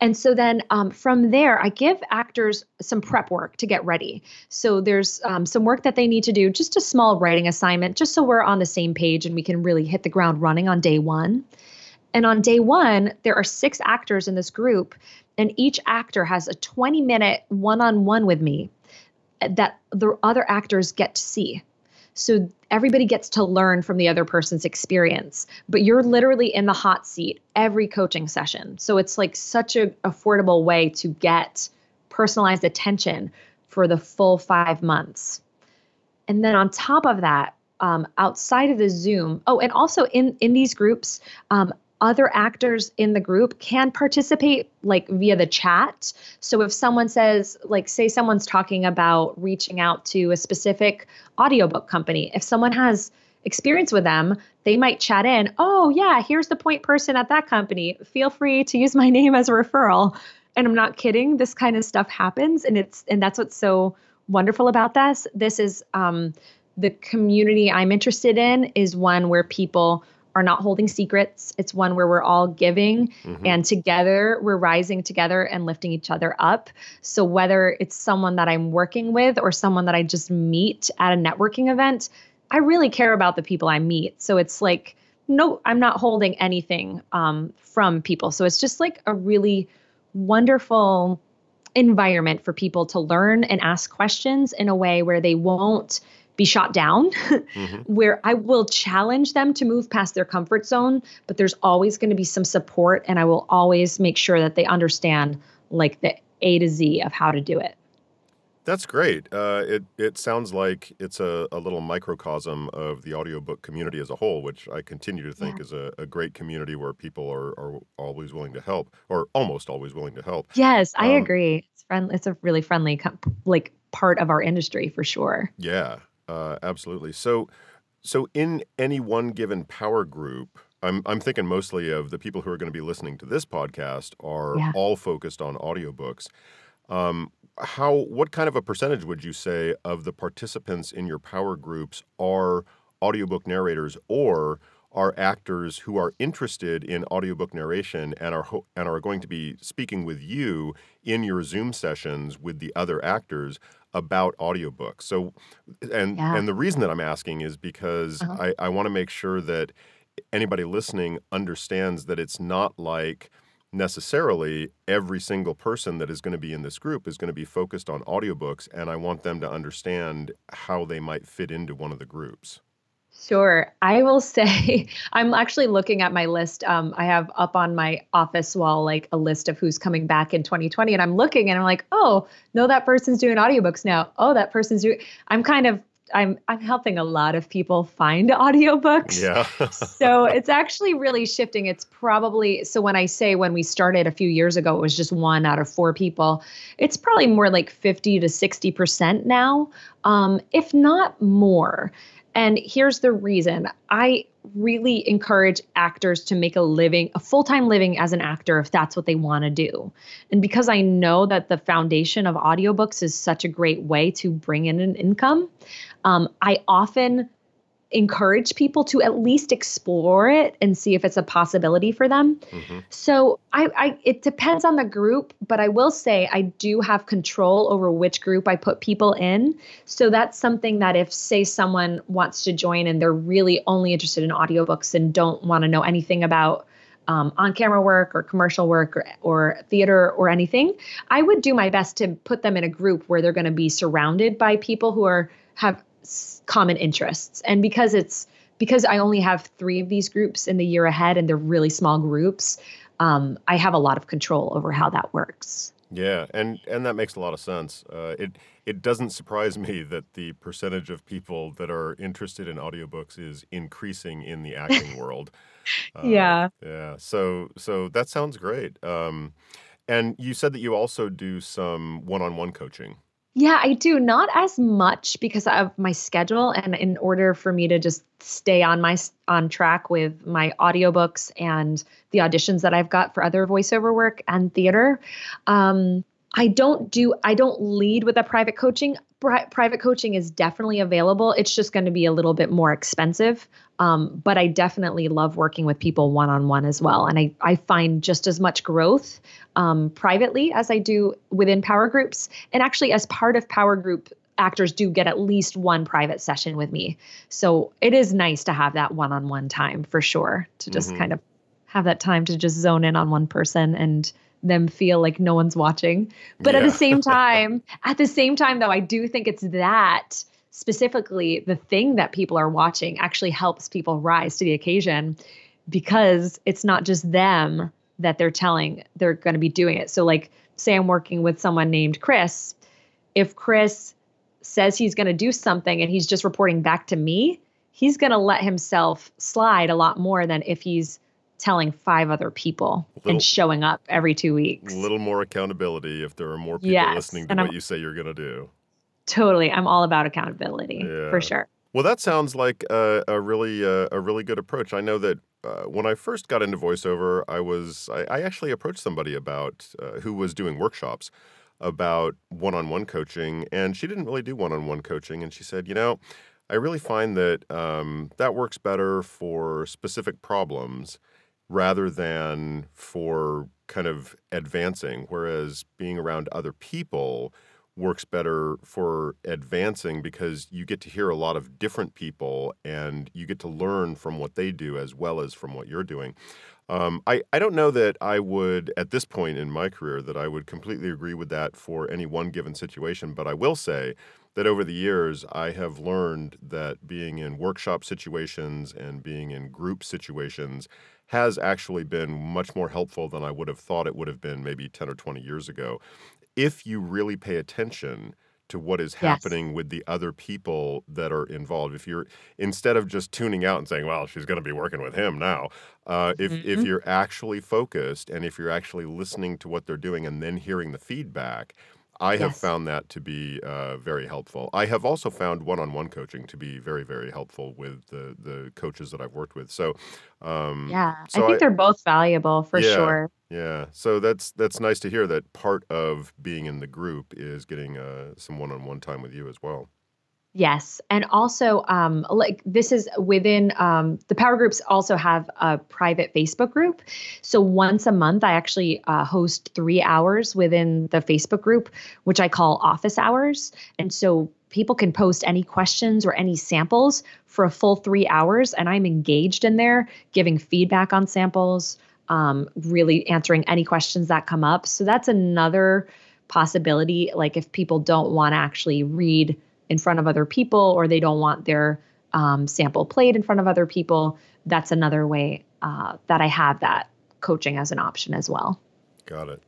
Speaker 2: And so then um, from there, I give actors some prep work to get ready. So there's um, some work that they need to do, just a small writing assignment, just so we're on the same page and we can really hit the ground running on day one. And on day one, there are six actors in this group, and each actor has a 20 minute one on one with me that the other actors get to see. So everybody gets to learn from the other person's experience, but you're literally in the hot seat every coaching session. So it's like such a affordable way to get personalized attention for the full five months. And then on top of that, um, outside of the Zoom, oh, and also in in these groups, um, other actors in the group can participate like via the chat. So if someone says, like, say someone's talking about reaching out to a specific audiobook company, if someone has experience with them, they might chat in, oh, yeah, here's the point person at that company. Feel free to use my [laughs] name as a referral. And I'm not kidding. This kind of stuff happens. And it's, and that's what's so wonderful about this. This is, um, the community I'm interested in is one where people are not holding secrets. It's one where we're all giving mm-hmm. and together we're rising together and lifting each other up. So whether it's someone that I'm working with or someone that I just meet at a networking event, I really care about the people I meet. So it's like, no, I'm not holding anything um, from people. So it's just like a really wonderful environment for people to learn and ask questions in a way where they won't be shot down, mm-hmm. [laughs] where I will challenge them to move past their comfort zone, but there's always going to be some support, and I will always make sure that they understand like the A to Z of how to do it.
Speaker 1: That's great. Uh, it it sounds like it's a, a little microcosm of the audiobook community as a whole, which I continue to think yeah. is a, a great community where people are, are always willing to help, or almost always willing to help.
Speaker 2: Yes, I um, agree. It's friendly. It's a really friendly, like part of our industry for sure.
Speaker 1: Yeah, uh, absolutely. So, so in any one given power group, I'm I'm thinking mostly of the people who are going to be listening to this podcast are yeah. all focused on audiobooks. Um, how what kind of a percentage would you say of the participants in your power groups are audiobook narrators or are actors who are interested in audiobook narration and are ho- and are going to be speaking with you in your Zoom sessions with the other actors about audiobooks. So and yeah. and the reason that I'm asking is because uh-huh. I, I want to make sure that anybody listening understands that it's not like necessarily every single person that is going to be in this group is going to be focused on audiobooks and I want them to understand how they might fit into one of the groups.
Speaker 2: Sure. I will [laughs] say I'm actually looking at my list. Um, I have up on my office wall like a list of who's coming back in 2020. And I'm looking and I'm like, oh, no, that person's doing audiobooks now. Oh, that person's doing I'm kind of I'm I'm helping a lot of people find audiobooks.
Speaker 1: Yeah.
Speaker 2: so it's actually really shifting. It's probably so when I say when we started a few years ago, it was just one out of four people. It's probably more like 50 to 60% now, um, if not more. And here's the reason I really encourage actors to make a living, a full time living as an actor, if that's what they want to do. And because I know that the foundation of audiobooks is such a great way to bring in an income, um, I often encourage people to at least explore it and see if it's a possibility for them. Mm-hmm. So I, I, it depends on the group, but I will say I do have control over which group I put people in. So that's something that if say someone wants to join and they're really only interested in audiobooks and don't want to know anything about um, on camera work or commercial work or, or theater or anything, I would do my best to put them in a group where they're going to be surrounded by people who are have common interests. And because it's because I only have three of these groups in the year ahead and they're really small groups, um, I have a lot of control over how that works.
Speaker 1: Yeah, and and that makes a lot of sense. Uh, it it doesn't surprise [laughs] me that the percentage of people that are interested in audiobooks is increasing in the acting [laughs] world.
Speaker 2: Uh, yeah.
Speaker 1: Yeah. So so that sounds great. Um, and you said that you also do some one-on-one coaching.
Speaker 2: Yeah, I do. Not as much because of my schedule and in order for me to just stay on my on track with my audiobooks and the auditions that I've got for other voiceover work and theater. Um, I don't do I don't lead with a private coaching. Pri- private coaching is definitely available. It's just going to be a little bit more expensive. Um, but I definitely love working with people one on one as well. And I, I find just as much growth um, privately as I do within power groups. And actually, as part of power group, actors do get at least one private session with me. So it is nice to have that one on one time for sure to just mm-hmm. kind of have that time to just zone in on one person and them feel like no one's watching. But yeah. at the same [laughs] time, at the same time though, I do think it's that specifically the thing that people are watching actually helps people rise to the occasion because it's not just them that they're telling they're going to be doing it. So like say I'm working with someone named Chris, if Chris says he's going to do something and he's just reporting back to me, he's going to let himself slide a lot more than if he's telling five other people little, and showing up every two weeks.
Speaker 1: A little more accountability if there are more people yes, listening to what I'm, you say you're going to do.
Speaker 2: Totally, I'm all about accountability yeah. for sure.
Speaker 1: Well, that sounds like a, a really uh, a really good approach. I know that uh, when I first got into voiceover, I was I, I actually approached somebody about uh, who was doing workshops about one-on-one coaching, and she didn't really do one-on-one coaching, and she said, you know, I really find that um, that works better for specific problems rather than for kind of advancing, whereas being around other people works better for advancing because you get to hear a lot of different people and you get to learn from what they do as well as from what you're doing. Um, I, I don't know that I would, at this point in my career, that I would completely agree with that for any one given situation, but I will say that over the years, I have learned that being in workshop situations and being in group situations has actually been much more helpful than I would have thought it would have been maybe 10 or 20 years ago. If you really pay attention to what is yes. happening with the other people that are involved. If you're instead of just tuning out and saying, "Well, she's going to be working with him now," uh, if mm-hmm. if you're actually focused and if you're actually listening to what they're doing and then hearing the feedback, I have found that to be uh, very helpful. I have also found one-on-one coaching to be very, very helpful with the the coaches that I've worked with. So,
Speaker 2: um, yeah, so I think I, they're both valuable for
Speaker 1: yeah,
Speaker 2: sure.
Speaker 1: Yeah, so that's that's nice to hear that part of being in the group is getting uh, some one-on-one time with you as well.
Speaker 2: Yes, and also um, like this is within um, the power groups also have a private Facebook group. So once a month, I actually uh, host three hours within the Facebook group, which I call office hours. And so people can post any questions or any samples for a full three hours, and I'm engaged in there, giving feedback on samples, um, really answering any questions that come up. So that's another possibility. Like if people don't want to actually read in front of other people or they don't want their um, sample played in front of other people, that's another way uh, that I have that coaching as an option as well.
Speaker 1: Got it.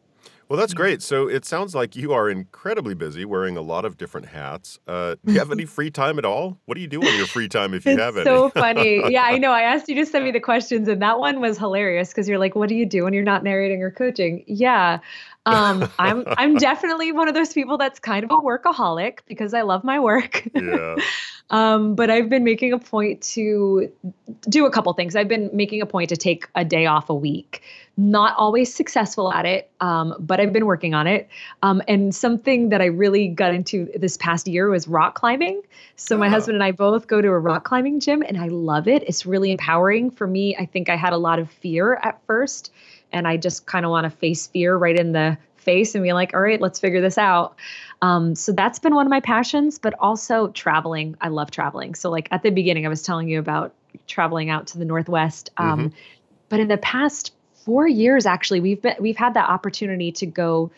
Speaker 1: Well, that's great. So it sounds like you are incredibly busy wearing a lot of different hats. Uh, do you have any [laughs] free time at all? What do you do on your free time if you have any?
Speaker 2: so funny. Yeah, I know. I [laughs] asked you to send me the questions, and that one was hilarious because you're like, what do you do when you're not narrating or coaching? Yeah. Um, [laughs] I'm I'm definitely one of those people that's kind of a workaholic because I love my work. [laughs]
Speaker 1: Yeah.
Speaker 2: um, but I've been making a point to do a couple things. I've been making a point to take a day off a week. Not always successful at it, um, but I've been working on it. Um, and something that I really got into this past year was rock climbing. So my oh. husband and I both go to a rock climbing gym, and I love it. It's really empowering for me. I think I had a lot of fear at first and I just kind of want to face fear right in the face and be like, all right, let's figure this out. Um, so that's been one of my passions, but also traveling. I love traveling. So, like at the beginning, I was telling you about traveling out to the Northwest. Um, mm-hmm. But in the past four years, actually, we've been we've had that opportunity to go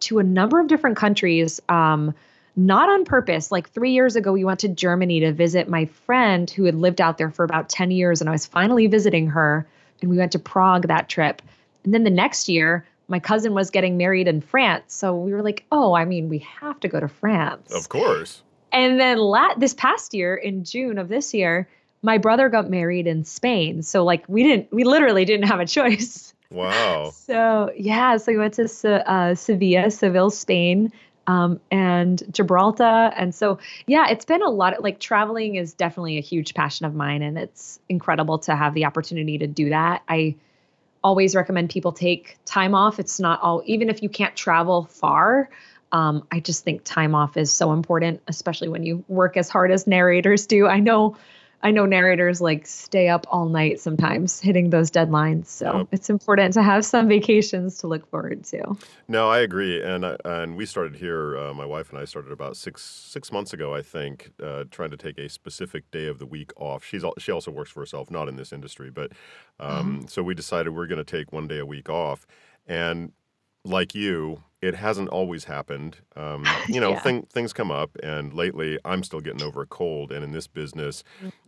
Speaker 2: to a number of different countries. Um, not on purpose. Like three years ago, we went to Germany to visit my friend who had lived out there for about 10 years, and I was finally visiting her. And we went to Prague that trip. And then the next year, my cousin was getting married in France. So we were like, oh, I mean, we have to go to France.
Speaker 1: Of course.
Speaker 2: And then la- this past year, in June of this year, my brother got married in Spain. So like we didn't, we literally didn't have a choice. [laughs]
Speaker 1: Wow.
Speaker 2: so yeah, so we went to uh, Sevilla, Seville, Spain, um, and Gibraltar. And so yeah, it's been a lot. Of, like traveling is definitely a huge passion of mine, and it's incredible to have the opportunity to do that. I always recommend people take time off. It's not all, even if you can't travel far. Um, I just think time off is so important, especially when you work as hard as narrators do. I know I know narrators like stay up all night sometimes hitting those deadlines. So
Speaker 1: Yep.
Speaker 2: it's important to have some vacations to look forward to.
Speaker 1: No, I agree, and I, and we started here. Uh, my wife and I started about six six months ago, I think, uh, trying to take a specific day of the week off. She's she also works for herself, not in this industry, but um, so we decided we're going to take one day a week off, and like you, it hasn't always happened. Um, [laughs] you know,
Speaker 2: Yeah.
Speaker 1: thing, things come up, and lately I'm still getting over a cold. And in this business,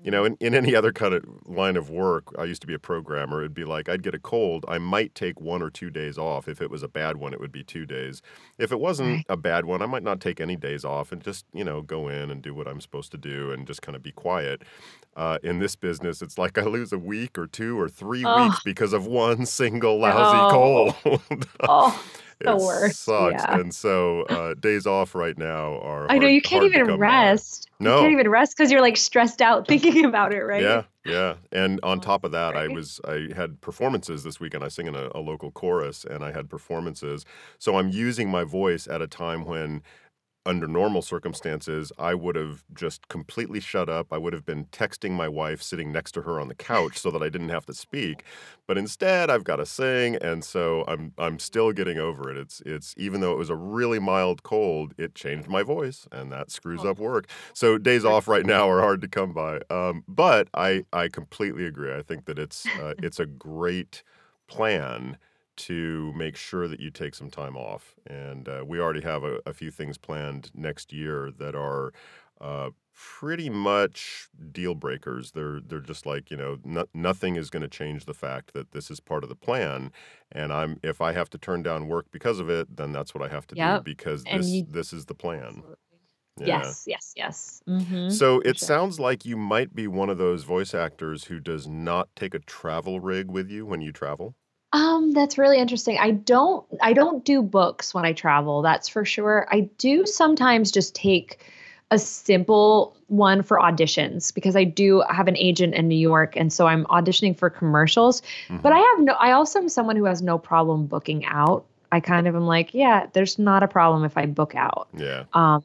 Speaker 1: you
Speaker 2: Mm-hmm.
Speaker 1: know, in, in any other kind of line of work, I used to be a programmer. It'd be like I'd get a cold. I might take one or two days off. If it was a bad one, it would be two days. If it wasn't a bad one, I might not take any days off and just, you know, go in and do what I'm supposed to do and just kind of be quiet. Uh, in this business, it's like I lose a week or two or three
Speaker 2: Oh.
Speaker 1: weeks because of one single lousy
Speaker 2: No.
Speaker 1: cold.
Speaker 2: Oh, [laughs] [laughs] the
Speaker 1: It
Speaker 2: worst.
Speaker 1: sucks.
Speaker 2: Yeah.
Speaker 1: And so uh, days off right now are.
Speaker 2: I know
Speaker 1: hard-
Speaker 2: you can't even
Speaker 1: come by.
Speaker 2: rest.
Speaker 1: No.
Speaker 2: You can't even rest because you're like stressed out [laughs] thinking about it, right?
Speaker 1: Yeah, yeah. And on
Speaker 2: Oh,
Speaker 1: top of that, I was I had performances this weekend. I sing in a, a local chorus, and I had performances. So I'm using my voice at a time when. Under normal circumstances, I would have just completely shut up. I would have been texting my wife sitting next to her on the couch so that I didn't have to speak. But instead, I've got to sing, and so I'm I'm still getting over it. It's it's even though it was a really mild cold, it changed my voice, and that screws
Speaker 2: Oh.
Speaker 1: up work. So days off right now are hard to come by. Um, but I I completely agree. I think that it's uh, it's a great plan to make sure that you take some time off. And uh, we already have a, a few things planned next year that are uh, pretty much deal breakers. They're they're just like you know no, nothing is going to change the fact that this is part of the plan. And I'm if I have to turn down work because of it, then that's what I have to do because
Speaker 2: And
Speaker 1: this
Speaker 2: you-
Speaker 1: this is the plan.
Speaker 2: Absolutely.
Speaker 1: Yeah.
Speaker 2: Yes, yes, yes. hmm
Speaker 1: So it
Speaker 2: sure.
Speaker 1: sounds like you might be one of those voice actors who does not take a travel rig with you when you travel.
Speaker 2: Um, that's really interesting. I don't I don't do books when I travel, that's for sure. I do sometimes just take a simple one for auditions because I do have an agent in New York and so I'm auditioning for commercials. But
Speaker 1: Mhm.
Speaker 2: I have no I also am someone who has no problem booking out. I kind of am like, yeah, there's not a problem if I book out.
Speaker 1: Yeah.
Speaker 2: um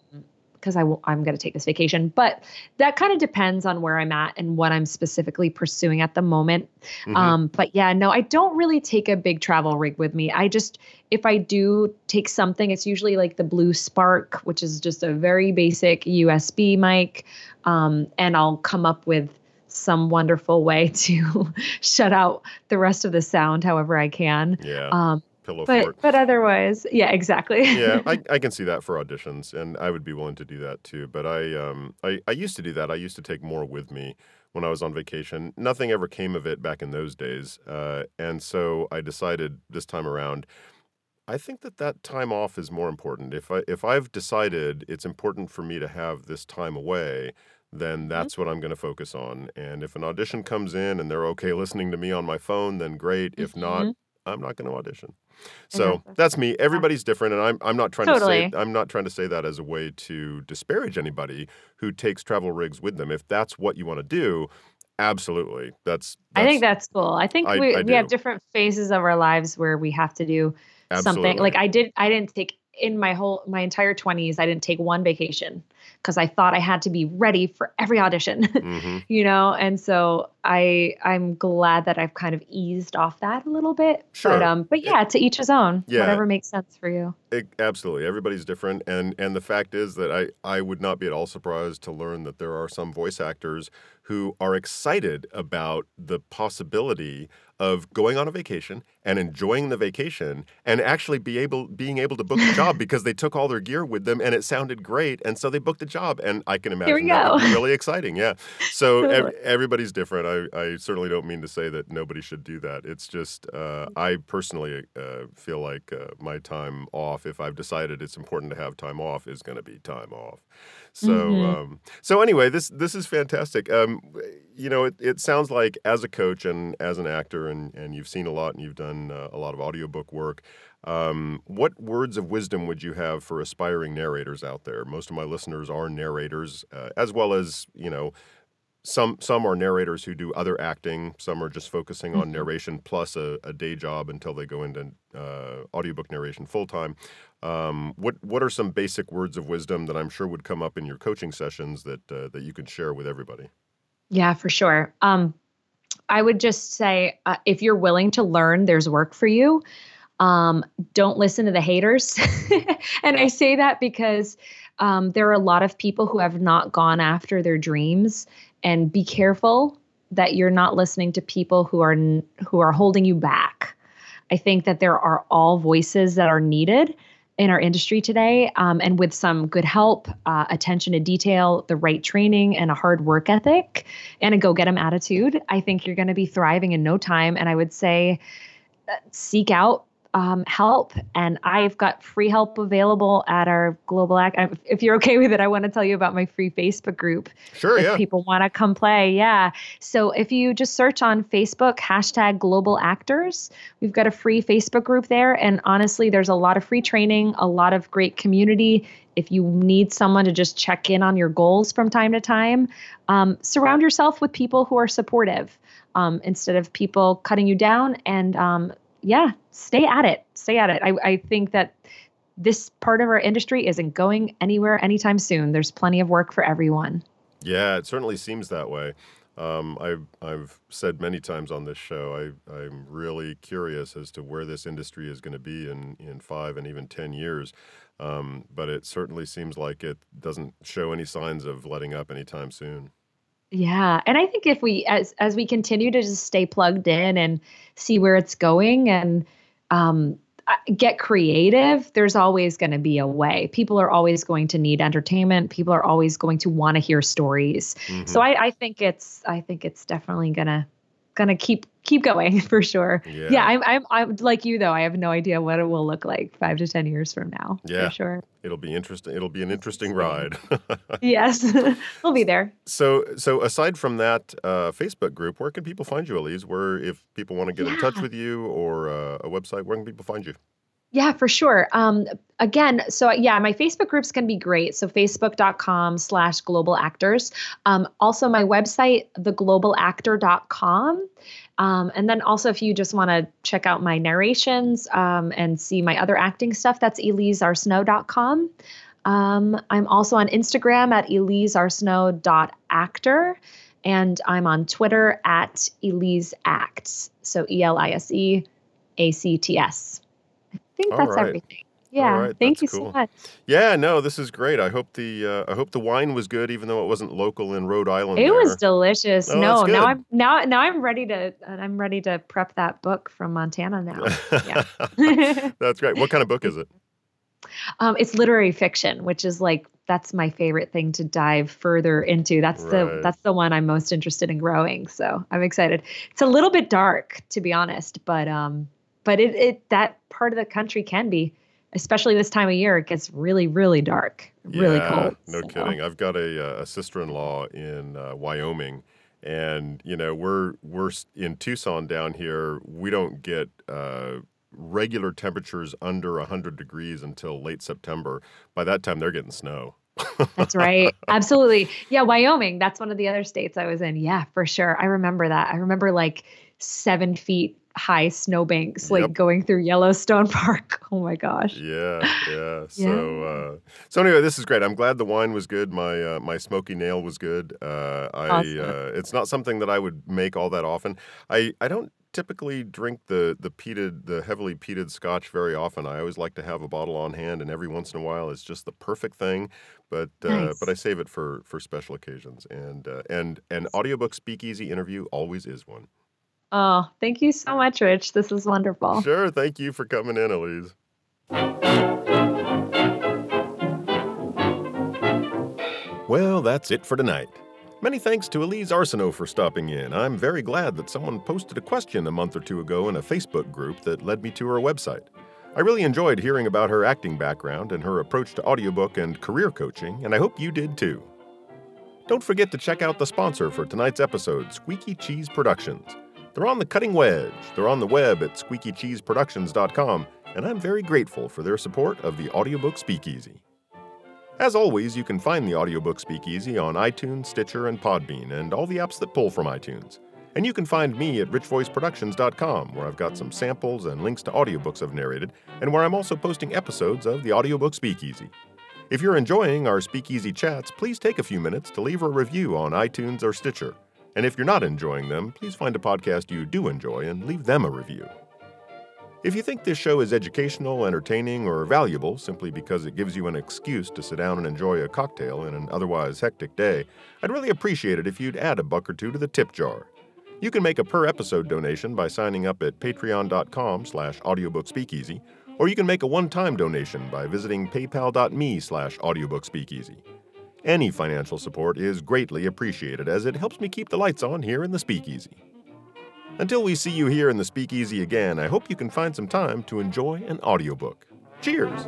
Speaker 2: because I'm going to take this vacation. But that kind of depends on where I'm at and what I'm specifically pursuing at the moment.
Speaker 1: Mhm.
Speaker 2: Um, but yeah, no, I don't really take a big travel rig with me. I just, if I do take something, it's usually like the Blue Spark, which is just a very basic USB mic. Um, and I'll come up with some wonderful way [laughs] to shut out the rest of the sound however I can.
Speaker 1: yeah.
Speaker 2: Um,
Speaker 1: Pillow
Speaker 2: but
Speaker 1: fort.
Speaker 2: but otherwise, yeah, exactly.
Speaker 1: yeah, [laughs] I, I can see that for auditions, and I would be willing to do that too. But I, um, I, I used to do that. I used to take more with me when I was on vacation. Nothing ever came of it back in those days, uh, and so I decided this time around. I think that that time off is more important. If I if I've decided it's important for me to have this time away, then that's what I'm going to focus on. And if an audition comes in and they're okay listening to me on my phone, then great. If not,
Speaker 2: Mhm.
Speaker 1: I'm not going to audition. So
Speaker 2: Exactly.
Speaker 1: that's me. Everybody's different, and I'm I'm not trying to say I'm not trying to say that as a way to disparage anybody who takes travel rigs with them. If that's what you want to do, absolutely. That's,
Speaker 2: I think
Speaker 1: that's
Speaker 2: that's cool. I think
Speaker 1: I-
Speaker 2: we
Speaker 1: I
Speaker 2: we have different phases of our lives where we have to do something. Like I did I didn't take in my whole my entire 20s I didn't take one vacation because I thought I had to be ready for every audition.
Speaker 1: hmm [laughs]
Speaker 2: you know, and so I I'm glad that I've kind of eased off that a little bit.
Speaker 1: Sure.
Speaker 2: But um but yeah, to each his own.
Speaker 1: Yeah.
Speaker 2: Whatever makes sense for you.
Speaker 1: It, absolutely, everybody's different, and and the fact is that I I would not be at all surprised to learn that there are some voice actors who are excited about the possibility of going on a vacation and enjoying the vacation and actually be able being able to book a job [laughs] because they took all their gear with them and it sounded great and so they booked a job and I can imagine that really exciting. Yeah. So [laughs] ev- everybody's different. I, I certainly don't mean to say that nobody should do that. It's just uh, I personally uh, feel like uh, my time off, if I've decided it's important to have time off, is going to be time off. So
Speaker 2: Mhm.
Speaker 1: um, so anyway, this this is fantastic. Um, you know, it, it sounds like as a coach and as an actor, and and you've seen a lot, and you've done uh, a lot of audiobook work. Um, what words of wisdom would you have for aspiring narrators out there? Most of my listeners are narrators, uh, as well as you know some some are narrators who do other acting. Some are just focusing on
Speaker 2: Mhm.
Speaker 1: narration plus a, a day job until they go into uh, audiobook narration full time. Um, what what are some basic words of wisdom that I'm sure would come up in your coaching sessions that uh, that you can share with everybody?
Speaker 2: Yeah, for sure. Um, I would just say uh, if you're willing to learn, there's work for you. Um, don't listen to the haters. [laughs] and I say that because um, there are a lot of people who have not gone after their dreams. And be careful that you're not listening to people who are who are holding you back. I think that there are all voices that are needed in our industry today. Um, and with some good help, uh, attention to detail, the right training, and a hard work ethic, and a go get 'em attitude, I think you're going to be thriving in no time. And I would say, uh, seek out um, help. And I've got free help available at our Global Act. If you're okay with it, I want to tell you about my free Facebook group.
Speaker 1: Sure,
Speaker 2: if
Speaker 1: yeah.
Speaker 2: people want to come play. Yeah. So if you just search on Facebook, hashtag Global Actors, we've got a free Facebook group there. And honestly, there's a lot of free training, a lot of great community. If you need someone to just check in on your goals from time to time, um, surround yourself with people who are supportive um, instead of people cutting you down and um, yeah, stay at it. Stay at it. I, I think that this part of our industry isn't going anywhere anytime soon. There's plenty of work for everyone.
Speaker 1: Yeah, it certainly seems that way. Um, I've, I've said many times on this show, I, I'm really curious as to where this industry is going to be in, in five and even 10 years. Um, but it certainly seems like it doesn't show any signs of letting up anytime soon.
Speaker 2: Yeah, and I think if we as as we continue to just stay plugged in and see where it's going and um, get creative, there's always going to be a way. People are always going to need entertainment. People are always going to want to hear stories. Mm-hmm. So I, I think it's I think it's definitely gonna gonna keep keep going [laughs] for sure. Yeah. yeah, I'm, I'm I'm like you though. I have no idea what it will look like five to ten years from now.
Speaker 1: Yeah,
Speaker 2: for sure.
Speaker 1: It'll be interesting. It'll be an interesting ride. [laughs]
Speaker 2: yes, [laughs] we'll be there.
Speaker 1: So so aside from that uh, Facebook group, where can people find you, Elise? Where if people want to get yeah. in touch with you or uh, a website, where can people find you?
Speaker 2: Yeah, for sure. Um, again, so yeah, my Facebook groups can be great. So facebook.com slash global actors. Um, also my website, theglobalactor.com. Um, and then also if you just want to check out my narrations um, and see my other acting stuff, that's elisearsenault.com. Um, I'm also on Instagram at elisearsenault.actor. And I'm on Twitter at Elise Acts. So E L I S E A C T S think All that's right. everything. Yeah. Right, Thank you cool. so much.
Speaker 1: Yeah, no, this is great. I hope the uh, I hope the wine was good, even though it wasn't local in Rhode Island.
Speaker 2: It
Speaker 1: there.
Speaker 2: was delicious. Oh, no, now I'm now now I'm ready to I'm ready to prep that book from Montana now.
Speaker 1: Yeah. [laughs] that's great. What kind of book is it? [laughs]
Speaker 2: Um, it's literary fiction, which is like that's my favorite thing to dive further into. That's right. the that's the one I'm most interested in growing. So I'm excited. It's a little bit dark, to be honest, but um, but it, it that part of the country can be especially this time of year it gets really really dark really
Speaker 1: yeah,
Speaker 2: cold
Speaker 1: no so. kidding i've got a, uh, a sister-in-law in uh, wyoming and you know we're we're in tucson down here we don't get uh, regular temperatures under 100 degrees until late september by that time they're getting snow
Speaker 2: that's right. [laughs] Absolutely. Yeah, Wyoming. That's one of the other states I was in. Yeah, for sure. I remember that. I remember like seven feet high snowbanks like yep. going through Yellowstone [laughs] Park. Oh my gosh.
Speaker 1: Yeah, yeah. [laughs] So. Uh, so anyway, this is great. I'm glad the wine was good. My uh, my smoky nail was good. Uh, I awesome. uh, it's not something that I would make all that often. I I don't typically drink the the peated the heavily peated scotch very often. I always like to have a bottle on hand, and every once in a while, it's just the perfect thing. But uh, nice. but I save it for for special occasions. And uh, and an audiobook speakeasy interview always is one.
Speaker 2: Oh, thank you so much, Rich. This is wonderful.
Speaker 1: Sure. Thank you for coming in, Elise. Well, that's it for tonight. Many thanks to Elise Arsenault for stopping in. I'm very glad that someone posted a question a month or two ago in a Facebook group that led me to her website. I really enjoyed hearing about her acting background and her approach to audiobook and career coaching, and I hope you did too. Don't forget to check out the sponsor for tonight's episode, Squeaky Cheese Productions. They're on the cutting wedge. They're on the web at squeakycheeseproductions.com, and I'm very grateful for their support of the audiobook Speakeasy. As always, you can find the audiobook Speakeasy on iTunes, Stitcher, and Podbean, and all the apps that pull from iTunes. And you can find me at richvoiceproductions.com, where I've got some samples and links to audiobooks I've narrated, and where I'm also posting episodes of the audiobook Speakeasy. If you're enjoying our Speakeasy chats, please take a few minutes to leave a review on iTunes or Stitcher. And if you're not enjoying them, please find a podcast you do enjoy and leave them a review. If you think this show is educational, entertaining, or valuable simply because it gives you an excuse to sit down and enjoy a cocktail in an otherwise hectic day, I'd really appreciate it if you'd add a buck or two to the tip jar. You can make a per episode donation by signing up at patreon.com slash audiobookspeakeasy, or you can make a one-time donation by visiting paypal.me slash audiobookspeakeasy. Any financial support is greatly appreciated as it helps me keep the lights on here in the speakeasy. Until we see you here in the speakeasy again, I hope you can find some time to enjoy an audiobook. Cheers!